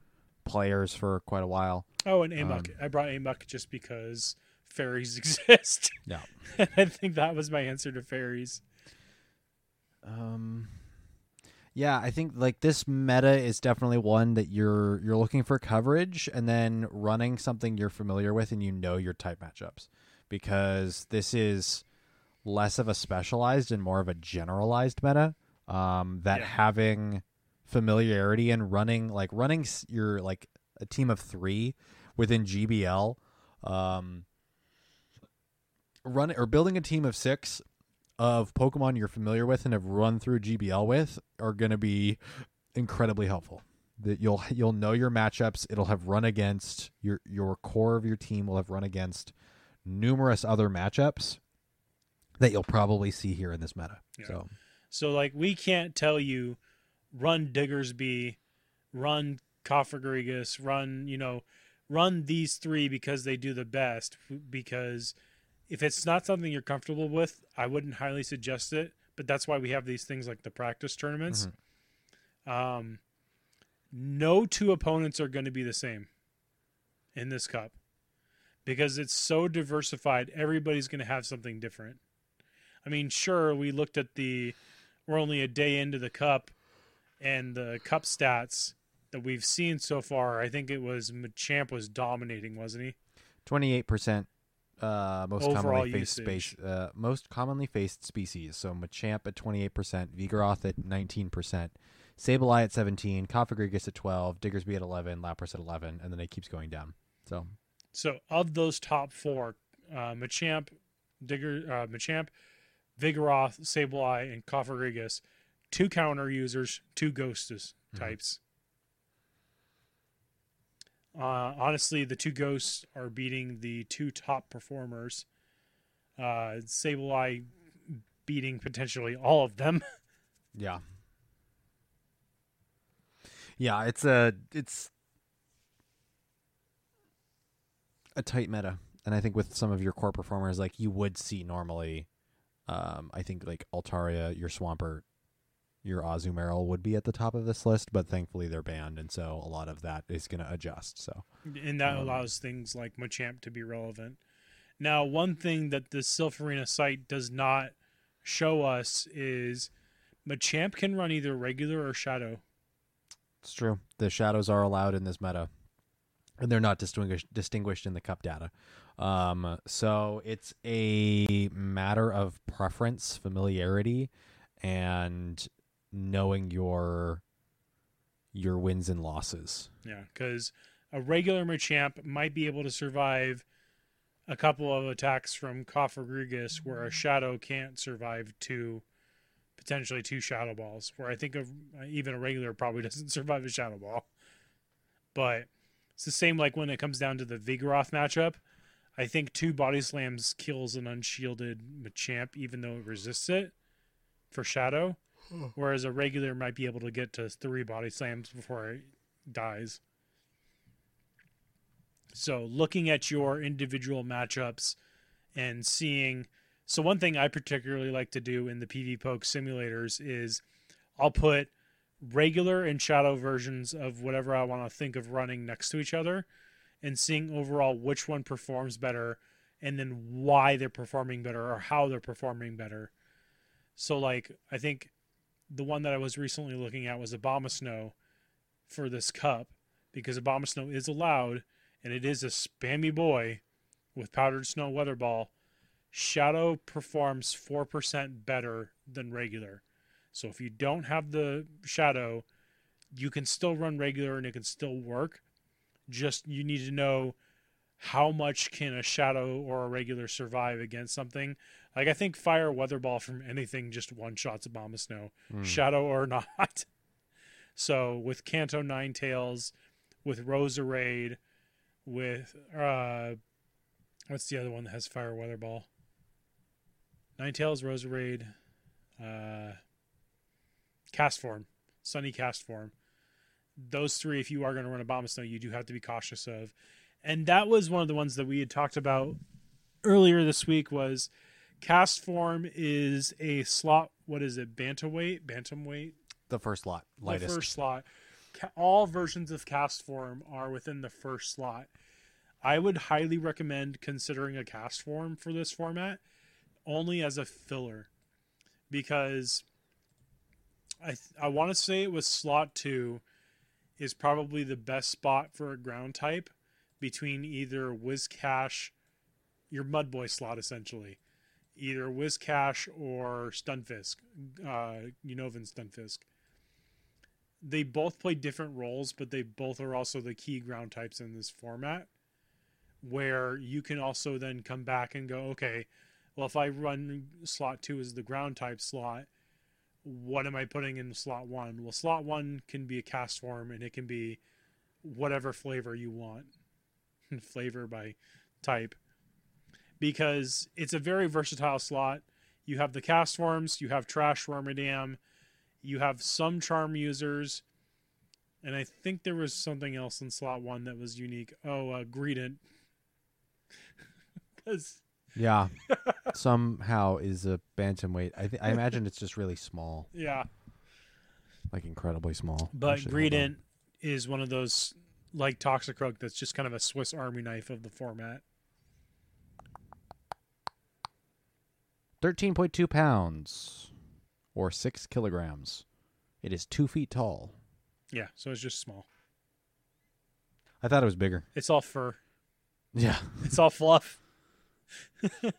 players for quite a while. Oh, and Amok. Um, I brought Amok just because fairies exist. Yeah. I think that was my answer to fairies. Um, yeah, I think like this meta is definitely one that you're you're looking for coverage and then running something you're familiar with and you know your type matchups because this is less of a specialized and more of a generalized meta. Um, that Yeah. having familiarity and running like running your like a team of three within GBL, um, run or building a team of six of Pokemon you're familiar with and have run through GBL with are going to be incredibly helpful. That you'll you'll know your matchups. It'll have run against your your core of your team will have run against numerous other matchups that you'll probably see here in this meta. Yeah. So So, like, we can't tell you run Diggersby, run Cofagrigus, run, you know, run these three because they do the best. Because if it's not something you're comfortable with, I wouldn't highly suggest it. But that's why we have these things like the practice tournaments. Um, no two opponents are going to be the same in this cup because it's so diversified. Everybody's going to have something different. I mean, sure, we looked at the we're only a day into the cup and the cup stats that we've seen so far. I think it was Machamp was dominating, wasn't he? twenty eight percent. Uh, most Overall commonly faced usage. space, uh, most commonly faced species. So Machamp at twenty eight percent, Vigoroth at nineteen percent, Sableye at seventeen, Cofagrigus at twelve, Diggersby at eleven, Lapras at eleven, and then it keeps going down. So So of those top four, uh, Machamp, Digger, uh, Machamp, Vigoroth, Sableye, and Cofagrigus, two counter users, two Ghostus Mhm. types. Uh, honestly, the two ghosts are beating the two top performers. Uh, Sableye beating potentially all of them. Yeah. Yeah, it's a it's a tight meta. And I think with some of your core performers like you would see normally um I think like Altaria, your Swampert, your Azumarill would be at the top of this list, but thankfully they're banned and so a lot of that is going to adjust. So, and that Um, allows things like Machamp to be relevant. Now, one thing that the Silph Arena site does not show us is Machamp can run either regular or shadow. it's true. The shadows are allowed in this meta. And they're not distinguished distinguished in the cup data. Um, so it's a matter of preference, familiarity, and knowing your your wins and losses. Yeah, because a regular Machamp might be able to survive a couple of attacks from Cofagrigus, where a shadow can't survive two, potentially two shadow balls. Where I think of uh, even a regular probably doesn't survive a shadow ball. But it's the same like when it comes down to the Vigoroth matchup. I think two body slams kills an unshielded Machamp, even though it resists it for shadow. Whereas a regular might be able to get to three body slams before it dies. So, looking at your individual matchups and seeing. So, one thing I particularly like to do in the PvPoke simulators is I'll put regular and shadow versions of whatever I want to think of running next to each other and seeing overall which one performs better and then why they're performing better or how they're performing better. So, like, I think the one that I was recently looking at was Abomasnow for this cup because Abomasnow is allowed and it is a spammy boy with powdered snow weather ball. Shadow performs 4% better than regular. So if you don't have the shadow, you can still run regular and it can still work. Just you need to know how much can a shadow or a regular survive against something. Like I think fire weather ball from anything just one shots Abomasnow, Hmm. shadow or not. So with Kanto Ninetales, with Roserade, with uh what's the other one that has fire weather ball? Ninetales, Roserade, uh Castform, sunny Castform. Those three, if you are going to run Abomasnow, you do have to be cautious of. And that was one of the ones that we had talked about earlier this week was Castform is a slot what is it bantamweight bantamweight The first lot, lightest. the first slot. All versions of Castform are within the first slot. I would highly recommend considering a Castform for this format only as a filler because I th- I want to say it was slot 2 is probably the best spot for a ground type between either Whiscash your Mudboy slot essentially either Whiscash or Stunfisk uh Unovan Stunfisk they both play different roles, but they both are also the key ground types in this format. Where you can also then come back and go, okay, well, if I run slot two as the ground type slot, what am I putting in slot one? Well, slot one can be a Castform and it can be whatever flavor you want, flavor by type, because it's a very versatile slot. You have the Castforms, you have Trash Wormadam, you have some charm users, and I think there was something else in slot one that was unique. Oh, uh, Greedent. Because Yeah. Somehow is a bantamweight. I th- I imagine it's just really small, yeah, like incredibly small. but Actually. Greedent is one of those like Toxicroak that's just kind of a Swiss Army knife of the format. Thirteen point two pounds, or six kilograms. It is two feet tall. Yeah, so it's just small. I thought it was bigger. It's all fur. Yeah. It's all fluff. My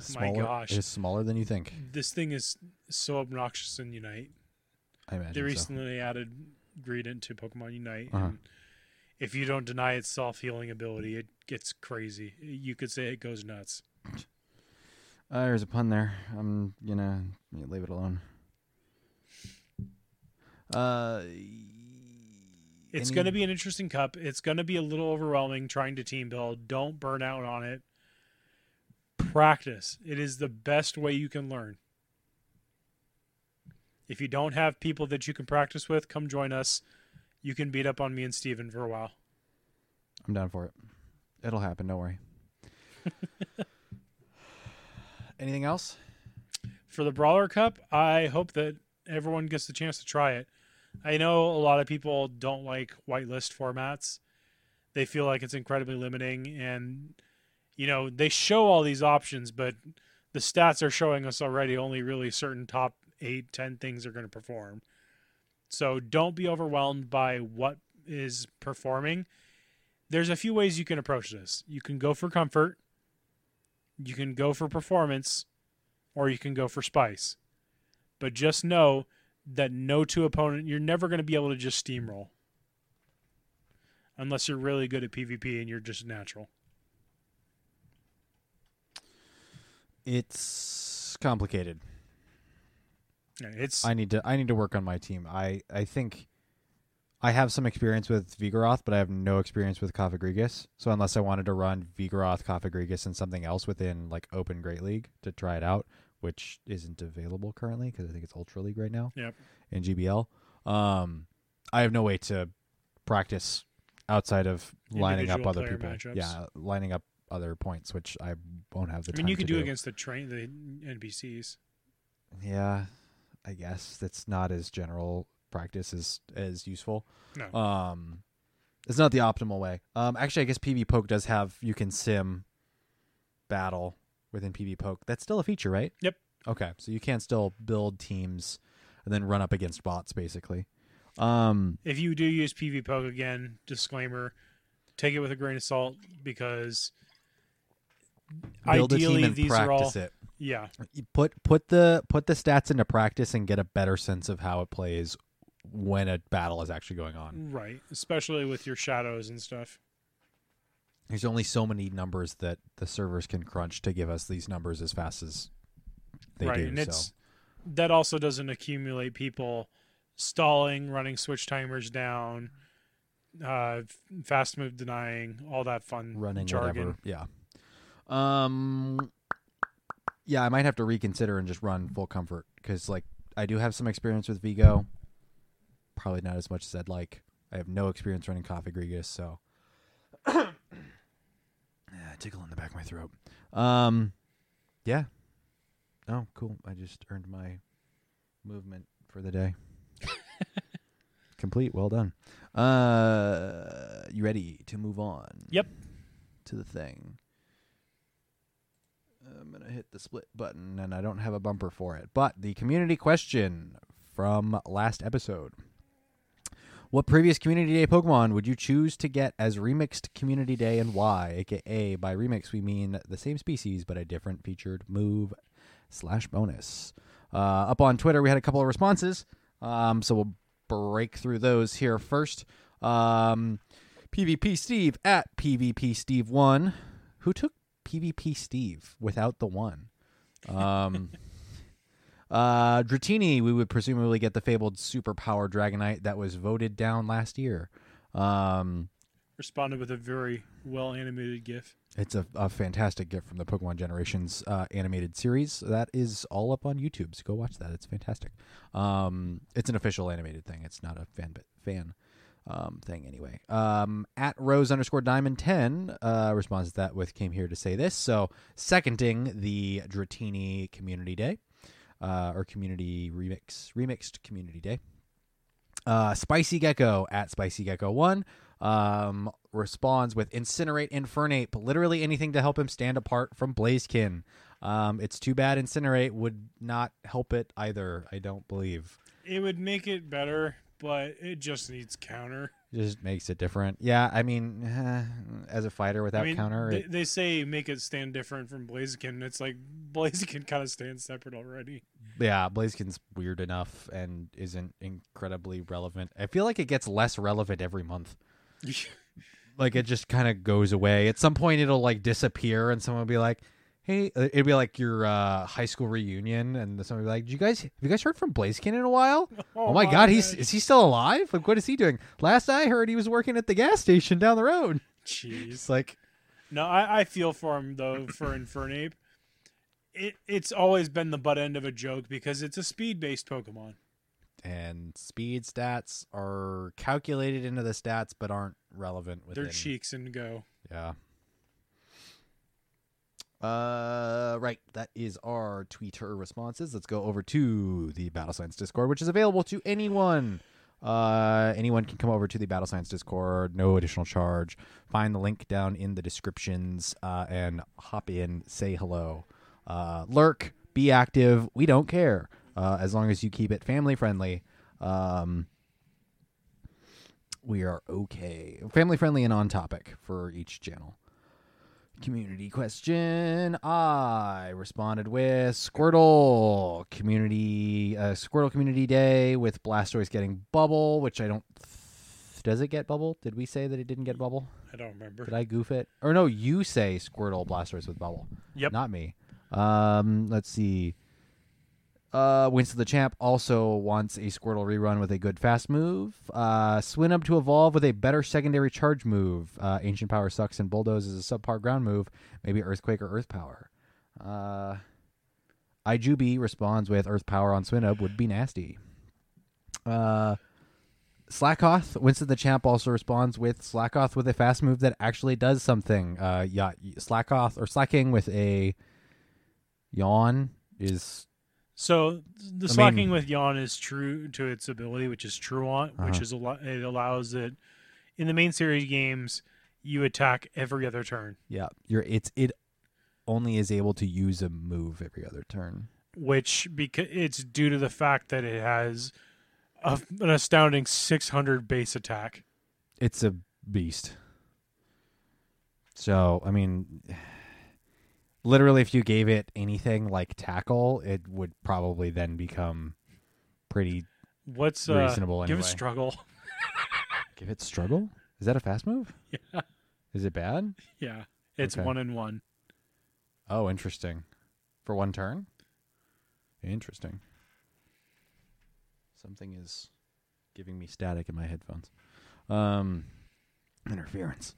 Smaller- gosh, It is smaller than you think. this thing is so obnoxious in Unite. I imagine. They so. recently added Greedent to Pokemon Unite, Uh-huh. and if you don't deny its self healing ability, it gets crazy. You could say it goes nuts. Uh, there's a pun there. I'm gonna leave it alone. Uh, It's any- going to be an interesting cup. It's going to be a little overwhelming trying to team build. Don't burn out on it. Practice. It is the best way you can learn. If you don't have people that you can practice with, come join us. You can beat up on me and Steven for a while. I'm down for it. It'll happen. Don't worry. Anything else? for the Brawler Cup, I hope that everyone gets the chance to try it. I know a lot of people don't like whitelist formats. They feel like it's incredibly limiting and you know, they show all these options, but the stats are showing us already only really certain top eight, ten things are going to perform. So don't be overwhelmed by what is performing. There's a few ways you can approach this. You can go for comfort, you can go for performance, or you can go for spice. But just know that no two opponent, you're never going to be able to just steamroll. Unless you're really good at PvP and you're just natural. It's complicated. It's I need to. I need to work on my team. I. I think. I have some experience with Vigoroth, but I have no experience with Cofagrigus. So unless I wanted to run Vigoroth, Cofagrigus, and something else within like Open Great League to try it out, which isn't available currently because I think it's Ultra League right now. Yep. In GBL, um, I have no way to practice outside of lining up other people. matchups. Yeah, lining up other points, which I won't have the I mean, you could do, against the train, the NPCs. Yeah, I guess that's not as general practice is as useful. No, Um, it's not the optimal way. Um, actually, I guess PvPoke does have you can sim battle within PvPoke. That's still a feature, right? Yep. Okay, so you can still build teams and then run up against bots, basically. Um, if you do use PvPoke again, disclaimer, take it with a grain of salt because ideally these are all practice it. yeah put put the put the stats into practice and get a better sense of how it plays when a battle is actually going on. right, especially with your shadows and stuff. There's only so many numbers that the servers can crunch to give us these numbers as fast as they right, do. and so. it's that also doesn't accumulate people stalling, running switch timers down, uh, fast move denying, all that fun running jargon. whatever. Yeah. Um. Yeah, I might have to reconsider and just run full comfort because, like, I do have some experience with Vigo. Probably not as much as I'd like. I have no experience running Cofagrigus, so. yeah, tickle in the back of my throat. Um, yeah. Oh, cool! I just earned my movement for the day. Complete. Well done. Uh, you ready to move on? Yep. To the thing. I'm gonna hit the split button, and I don't have a bumper for it. But the community question from last episode: What previous Community Day Pokemon would you choose to get as remixed Community Day, and why? AKA by remix we mean the same species but a different featured move slash bonus. Uh, up on Twitter, we had a couple of responses, um, so we'll break through those here first. Um, PvP Steve at PvP Steve one, who took PvP Steve without the one. Um, uh, Dratini, we would presumably get the fabled superpower Dragonite that was voted down last year. Um, Responded with a very well animated GIF. it's a, a fantastic GIF from the Pokemon Generations uh, animated series. That is all up on YouTube, so go watch that. It's fantastic. Um, it's an official animated thing. It's not a fan bit fan um, thing anyway. Um, at Rose underscore Diamond ten uh, responds to that with came here to say this. So seconding the Dratini Community Day uh, or Community Remix Remixed Community Day. Uh, Spicy Gecko at Spicy Gecko one um, responds with Incinerate Infernape, literally anything to help him stand apart from Blaziken. Um, it's too bad Incinerate would not help it either. I don't believe. It would make it better, but it just needs counter. It just makes it different. Yeah, I mean, eh, as a fighter without I mean, counter, they, it, they say make it stand different from Blaziken. It's like Blaziken kind of stands separate already. yeah, Blaziken's weird enough and isn't incredibly relevant. I feel like it gets less relevant every month. like it just kind of goes away. At some point, it'll like disappear, and someone will be like, "Hey," uh, it'd be like your uh, high school reunion, and be like, "Did you guys have you guys heard from Blaziken in a while? Oh, my god, he's is he still alive? Like, what is he doing? Last I heard, he was working at the gas station down the road. Jeez. It's like, No, I, I feel for him though for Infernape. It it's always been the butt end of a joke because it's a speed based Pokemon. and speed stats are calculated into the stats, but aren't relevant within. They're cheeks and go. Yeah. Uh, right. That is our Twitter responses. Let's go over to the Battle Science Discord, which is available to anyone. Uh, anyone can come over to the Battle Science Discord, no additional charge. Find the link down in the descriptions uh, and hop in, say hello. Uh, lurk, be active. We don't care uh, as long as you keep it family friendly. Um, we are okay. Family friendly and on topic for each channel. Community question. I responded with Squirtle community uh, Squirtle Community Day with Blastoise getting bubble, which I don't. Does it get bubble? Did we say that it didn't get bubble? I don't remember. Did I goof it? Or no, you say Squirtle Blastoise with bubble. Yep. Not me. Um, let's see. Uh, Winston the Champ also wants a Squirtle rerun with a good fast move. Uh, Swinub to evolve with a better secondary charge move. Uh, Ancient Power sucks and Bulldoze is a subpar ground move. Maybe Earthquake or Earth Power. Uh, Ijubi responds with Earth Power on Swinub would be nasty. Uh, Slakoth, Winston the Champ also responds with Slakoth with a fast move that actually does something. Uh, yeah, Slakoth or Slaking with a yawn is So the I Slaking mean- with yawn is true to its ability, which is true on, which Uh-huh. is a lot. it allows it in the main series games. You attack every other turn, yeah. You're it's it only is able to use a move every other turn. which because it's due to the fact that it has a, an astounding 600 base attack. It's a beast. So I mean, literally, if you gave it anything like tackle, it would probably then become pretty. What's uh, Reasonable Give anyway. it struggle. Give it struggle. Is that a fast move? Yeah. Is it bad? yeah, it's Okay. one and one. Oh, interesting. For one turn? Interesting. Something is giving me static in my headphones. Um interference.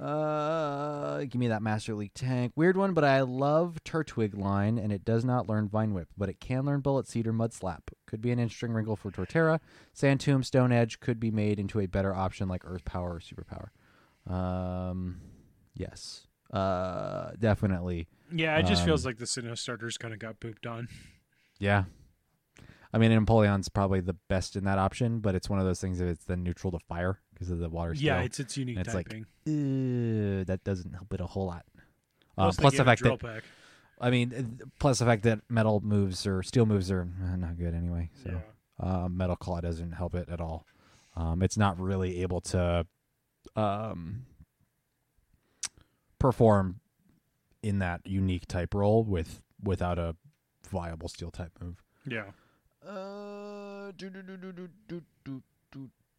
Uh give me that Master League tank. Weird one, but I love Turtwig line and it does not learn Vine Whip, but it can learn Bullet Seed or Mud Slap. Could be an interesting wrinkle for Torterra. Sand Tomb, Stone Edge could be made into a better option like Earth Power or Superpower. Um yes. Uh definitely Yeah, it just feels Um, like the Sinnoh starters kind of got pooped on. Yeah. I mean, Empoleon's probably the best in that option, but it's one of those things that it's then neutral to fire because of the water Yeah, it's its unique it's like- typing. Uh, that doesn't help it a whole lot. Uh, Plus, plus the fact that pack. I mean, plus the fact that metal moves or steel moves are uh, not good anyway. So Yeah. uh, metal claw doesn't help it at all. Um, it's not really able to um, perform in that unique type role with without a viable steel type move. Yeah. Uh, do, do, do, do, do, do,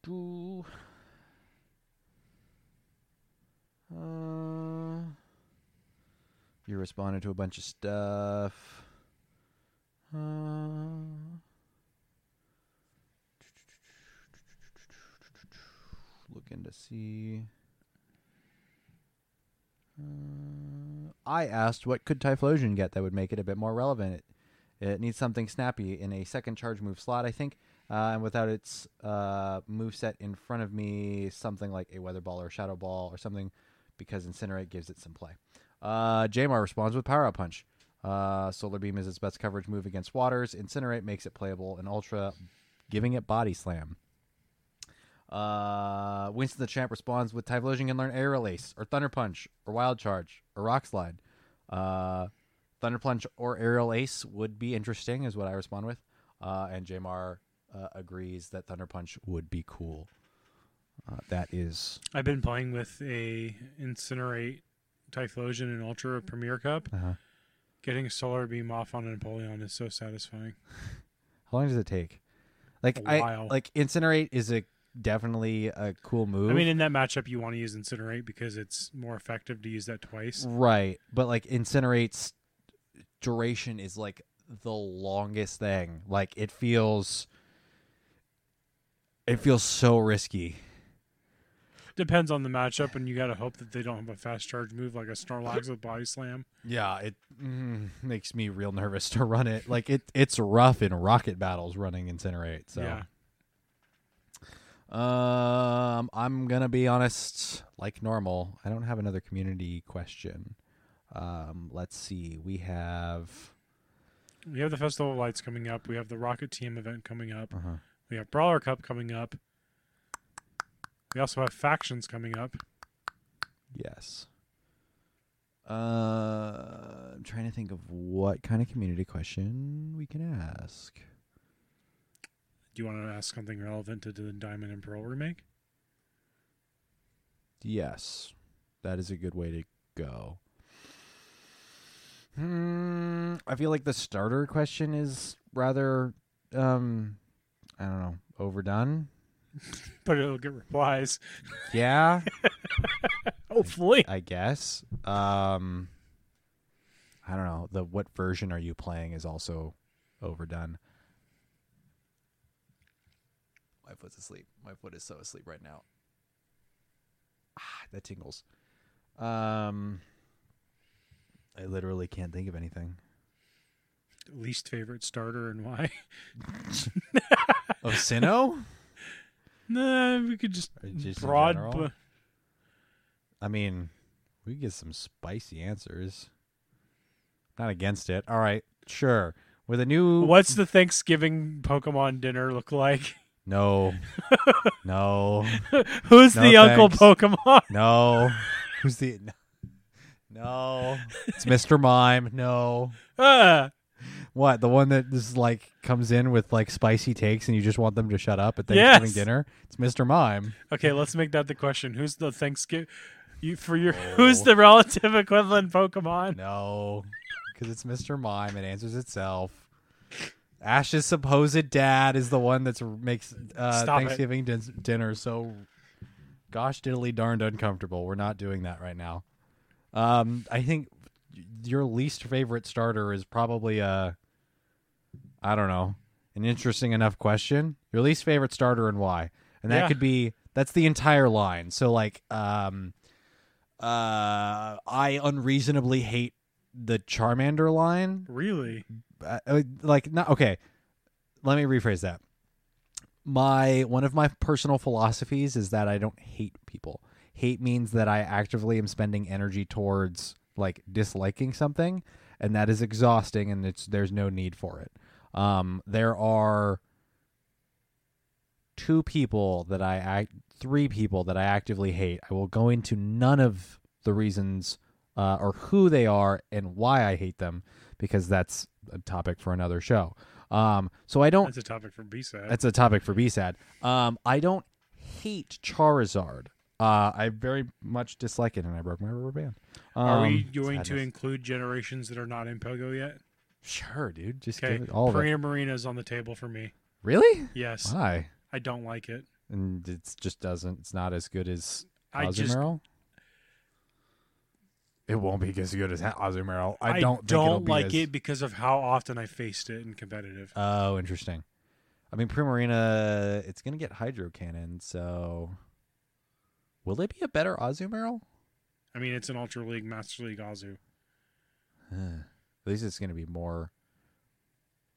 do. Uh, you responded to a bunch of stuff. Uh, looking to see. Uh, I asked what could Typhlosion get that would make it a bit more relevant. It, it needs something snappy in a second charge move slot, I think. Uh, and without its uh, move set in front of me, something like a Weather Ball or Shadow Ball or something, because Incinerate gives it some play. Uh, Jamar responds with Power Up Punch. Uh, Solar Beam is its best coverage move against Waters. Incinerate makes it playable in Ultra, giving it Body Slam. Uh, Winston the Champ responds with Typhlosion can learn Aerial Ace, or Thunder Punch, or Wild Charge, or Rock Slide. Uh, Thunder Punch or Aerial Ace would be interesting, is what I respond with. Uh, and Jamar uh, agrees that Thunder Punch would be cool. Uh, that is. I've been playing with a Incinerate Typhlosion and Ultra Premier Cup. Uh-huh. Getting a Solar Beam off on a Empoleon is so satisfying. How long does it take? Like A I like Incinerate is a definitely a cool move. I mean, in that matchup, you want to use Incinerate because it's more effective to use that twice. right, but like Incinerate's duration is like the longest thing. Like it feels, it feels so risky. Depends on the matchup, and you got to hope that they don't have a fast charge move like a Snorlax with Body Slam. Yeah, it mm, makes me real nervous to run it. Like it, it's rough in rocket battles running Incinerate. So, Yeah. um, I'm gonna be honest, like normal. I don't have another community question. Um, let's see. We have. We have the Festival of Lights coming up. We have the Rocket Team event coming up. Uh-huh. We have Brawler Cup coming up. We also have factions coming up. Yes. Uh, I'm trying to think of what kind of community question we can ask. Do you want to ask something relevant to the Diamond and Pearl remake? Yes, that is a good way to go. Hmm, I feel like the starter question is rather, um, I don't know, overdone. But it'll get replies. Yeah, Hopefully. I guess. Um, I don't know. The what version are you playing is also overdone. My foot's asleep. My foot is so asleep right now. Ah, that tingles. Um, I literally can't think of anything. Least favorite starter and why? Of Sinnoh? Nah, we could just just broad. I mean, we could get some spicy answers. Not against it. All right, sure. With a new What's the Thanksgiving Pokemon dinner look like? no, no, Who's No, the Uncle. Pokemon? no. Who's the no? It's Mr. Mime. No. Ah, What the one that just like comes in with like spicy takes and you just want them to shut up at Yes. Thanksgiving dinner? It's Mr. Mime. okay, let's make that the question. Who's the Thanksgiving? You for your who's Oh. the relative equivalent Pokemon? No, because it's Mr. Mime. It answers itself. Ash's supposed dad is the one that's makes uh, Stop it. Thanksgiving din- dinner so gosh diddly darned uncomfortable. We're not doing that right now. Um, I think your least favorite starter is probably a I don't know an interesting enough question. Your least favorite starter and why? And that Yeah. could be that's the entire line. So like um uh I unreasonably hate the Charmander line. Really? Uh, uh, like not okay. Let me rephrase that. My one of my personal philosophies is that I don't hate people. Hate means that I actively am spending energy towards like disliking something and that is exhausting and it's there's no need for it. Um there are two people that I act three people that I actively hate. I will go into none of the reasons uh, or who they are and why I hate them because that's a topic for another show. Um, so I don't. That's a topic for B-side. That's a topic for BSAD. Um, I don't hate Charizard. Uh, I very much dislike it, and I broke my rubber band. Um, Are we going to include generations that are not in Pogo yet? Sure, dude. Just Okay, give it all of it. Purina Marina's on the table for me. Really? Yes, Why? I don't like it. And it just doesn't. It's not as good as I just Azumarill. It won't be as good as Ha- Azumarill. I I don't. think it'll don't be like as- it because of how often I faced it in competitive. Oh, interesting. I mean, Primarina, it's gonna get Hydro Cannon, so will it be a better Azumarill? I mean, it's an Ultra League, Master League, Azu. At least it's gonna be more.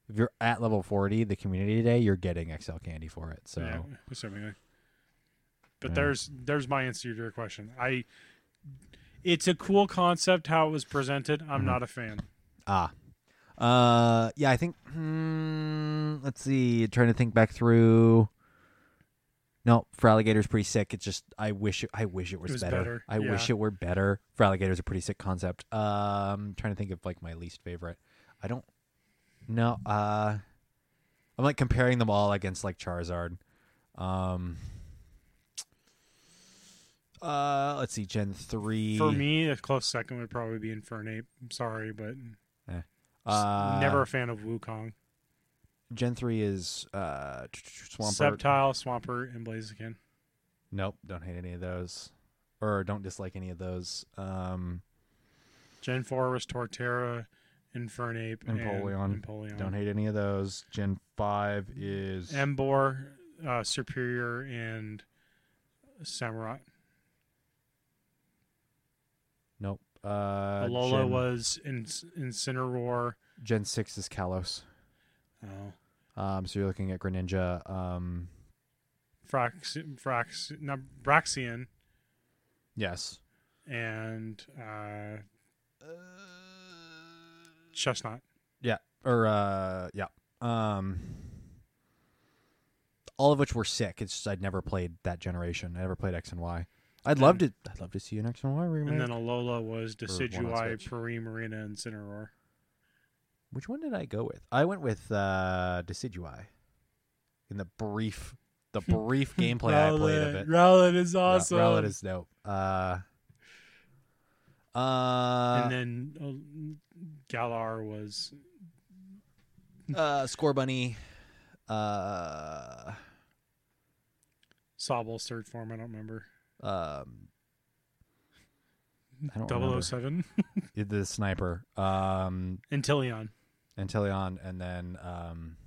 If you're at level forty, the community day, you're getting XL candy for it. So Yeah, assumingly. But Yeah. there's there's my answer to your question. I it's a cool concept how it was presented. I'm Mhm. not a fan. ah, uh, yeah, I think. Hmm, let's see. Trying to think back through. No, Feraligatr's, pretty sick. It's just I wish it, I wish it was, was better. better, I wish it were better. Feraligatr's, a pretty sick concept. Um, trying to think of like my least favorite. I don't. No, uh, I'm like comparing them all against like Charizard. Um. Uh, let's see, Gen three. For me, a close second would probably be Infernape. I'm sorry, but uh, never a fan of Wukong. Gen three is uh Swampert. Sceptile, Swampert, and Blaziken. Nope, don't hate any of those, or don't dislike any of those. Um, Gen 4 was Torterra, Infernape, Empoleon. and Empoleon. don't hate any of those. Gen five is Emboar, uh, Serperior, and Samurott. nope. Uh, Alola Gen, was in Incineroar. Gen six is Kalos. Oh. Um, so you're looking at Greninja. Um, Frax, Frax, no, Braixen, yes. and uh, Chesnaught. Yeah, or uh, yeah. Um, all of which were sick. It's just I'd never played that generation. I never played X and Y. I'd love to. I'd love to see an X and Y remake. And then Alola was Decidueye, Switch. Primarina, and Incineroar. Which one did I go with? I went with uh, Decidueye. In the brief, the brief gameplay I played of it. Rowlet is awesome. Rowlet is dope. Uh, uh, and then uh, Galar was uh, Scorbunny. Uh, third form. I don't remember. um, I don't remember. 007. the sniper. Um, Inteleon. Anteleon, and then um,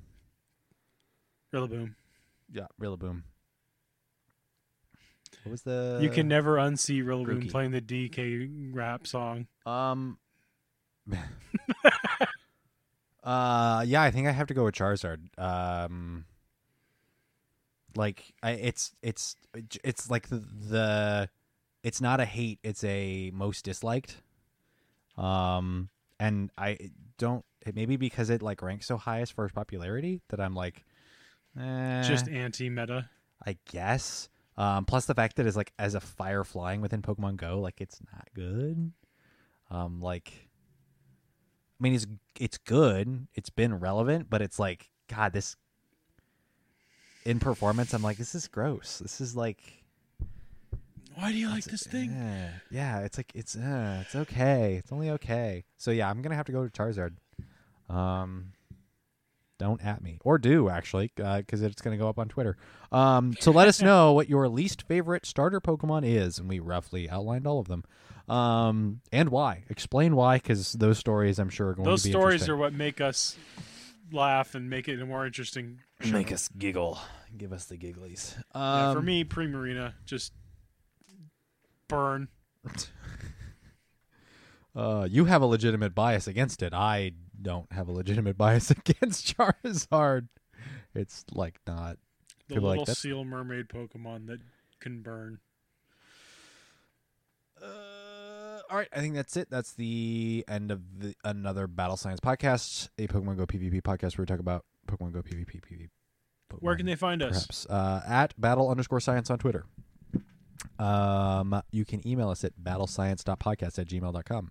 Rillaboom. yeah, Rillaboom. What was the? you can never unsee Rillaboom Grookey. playing the DK rap song. Um. Uh, yeah, I think I have to go with Charizard. Um, like I, it's it's it's like the, the it's not a hate, it's a most disliked. Um, and I don't maybe because it like ranks so high as far as popularity that I'm like, eh, Just anti meta. I guess. Um, plus the fact that it's like as a fire flying within Pokemon Go, like it's not good. Um, like, I mean, it's it's good. It's been relevant, but it's like, God, this in performance, I'm like, this is gross. This is like, Why do you like this thing? eh, yeah, it's like it's uh, it's okay. It's only okay. So yeah, I'm gonna have to go to Charizard. Um, don't at me or do actually because it's going to go up on twitter um, so let us know what your least favorite starter pokemon is and we roughly outlined all of them um, and why explain why because those stories i'm sure are going Those to be Those stories interesting. are what make us laugh and make it a more interesting. show. make us giggle give us the gigglies um, Yeah, for me, Primarina just burn. uh, you have a legitimate bias against it i don't have a legitimate bias against charizard it's like not The People like little that. seal mermaid Pokemon that can burn. Uh, all right, I think that's it. That's the end of the another Battle Science podcast, a Pokemon Go PvP podcast where we talk about Pokemon Go PvP. PvP Where can they find us? Uh, at battle underscore science on Twitter. Um, you can email us at battlescience.podcast at gmail.com.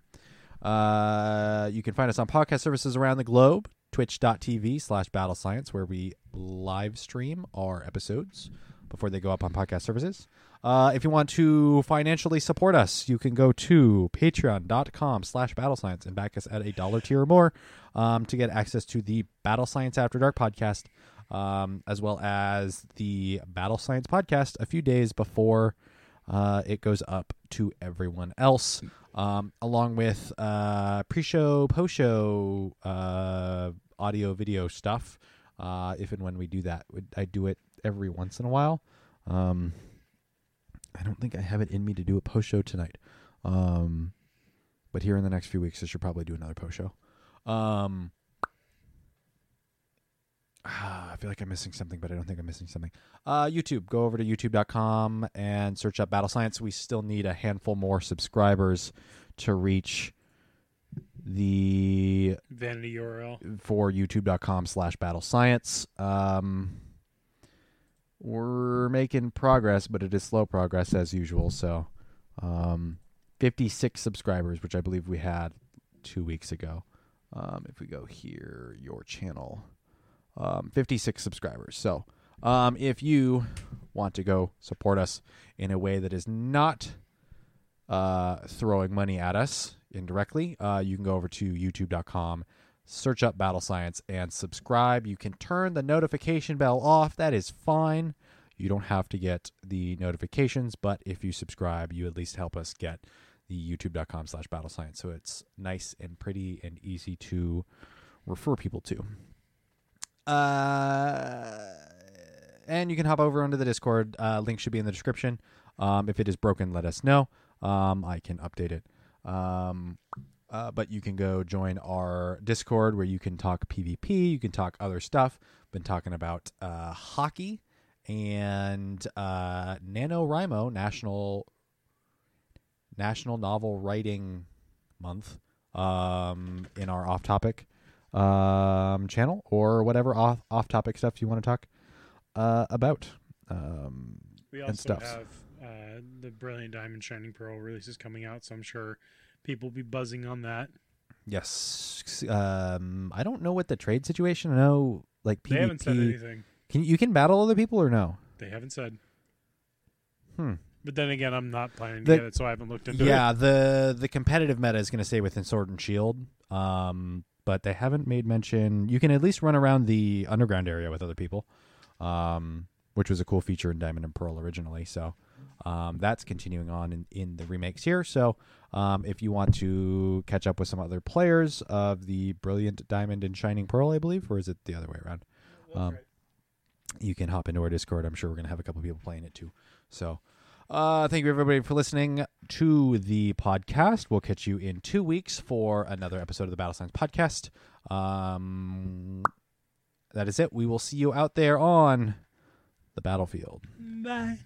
Uh, you can find us on podcast services around the globe, twitch.tv slash battle science, where we live stream our episodes before they go up on podcast services. Uh, if you want to financially support us, you can go to patreon.com slash battle science and back us at a dollar tier or more um, to get access to the Battle Science After Dark podcast, um, as well as the Battle Science podcast a few days before uh, it goes up to everyone else, um, along with uh, pre-show, post-show, uh, audio, video stuff. Uh, if and when we do that, I do it every once in a while. Um, I don't think I have it in me to do a post-show tonight, um, but here in the next few weeks, I should probably do another post-show. Um, ah, I feel like I'm missing something, but I don't think I'm missing something. Uh, YouTube. Go over to youtube.com and search up Battle Science. We still need a handful more subscribers to reach the Vanity URL. for youtube.com slash battle science. Um, we're making progress, but it is slow progress as usual. So, um, 56 subscribers, which I believe we had two weeks ago. Um, if we go here, your channel, um, 56 subscribers. So, um, if you want to go support us in a way that is not uh, throwing money at us indirectly, uh, you can go over to youtube.com, search up Battle Science, and subscribe. You can turn the notification bell off. That is fine. You don't have to get the notifications, but if you subscribe, you at least help us get the youtube.com slash battle science. So it's nice and pretty and easy to refer people to. Uh, and you can hop over onto the Discord. Uh, link should be in the description. Um, if it is broken, let us know. Um, I can update it. Um, uh, but you can go join our Discord where you can talk PvP. You can talk other stuff. Been talking about uh, hockey and uh, NaNoWriMo National National Novel Writing Month um, in our off topic um, channel or whatever off off topic stuff you want to talk uh, about. Um, We and also stuff. have uh, the Brilliant Diamond Shining Pearl releases coming out, so I'm sure people will be buzzing on that. yes, um, I don't know what the trade situation. I know like PvP. They haven't said anything. Can you can battle other people or no? They haven't said. Hmm. But then again, I'm not planning to The- get it, so I haven't looked into Yeah, it. the the competitive meta is going to stay within Sword and Shield. Um, but they haven't made mention. You can at least run around the underground area with other people, um, which was a cool feature in Diamond and Pearl originally. So um, that's continuing on in, in the remakes here. So um, if you want to catch up with some other players of the Brilliant Diamond and Shining Pearl, I believe, or is it the other way around? Um, you can hop into our Discord. I'm sure we're going to have a couple people playing it too. So, Uh, thank you everybody for listening to the podcast. We'll catch you in two weeks for another episode of the Battle Science Podcast. Um, that is it. We will see you out there on the battlefield. Bye.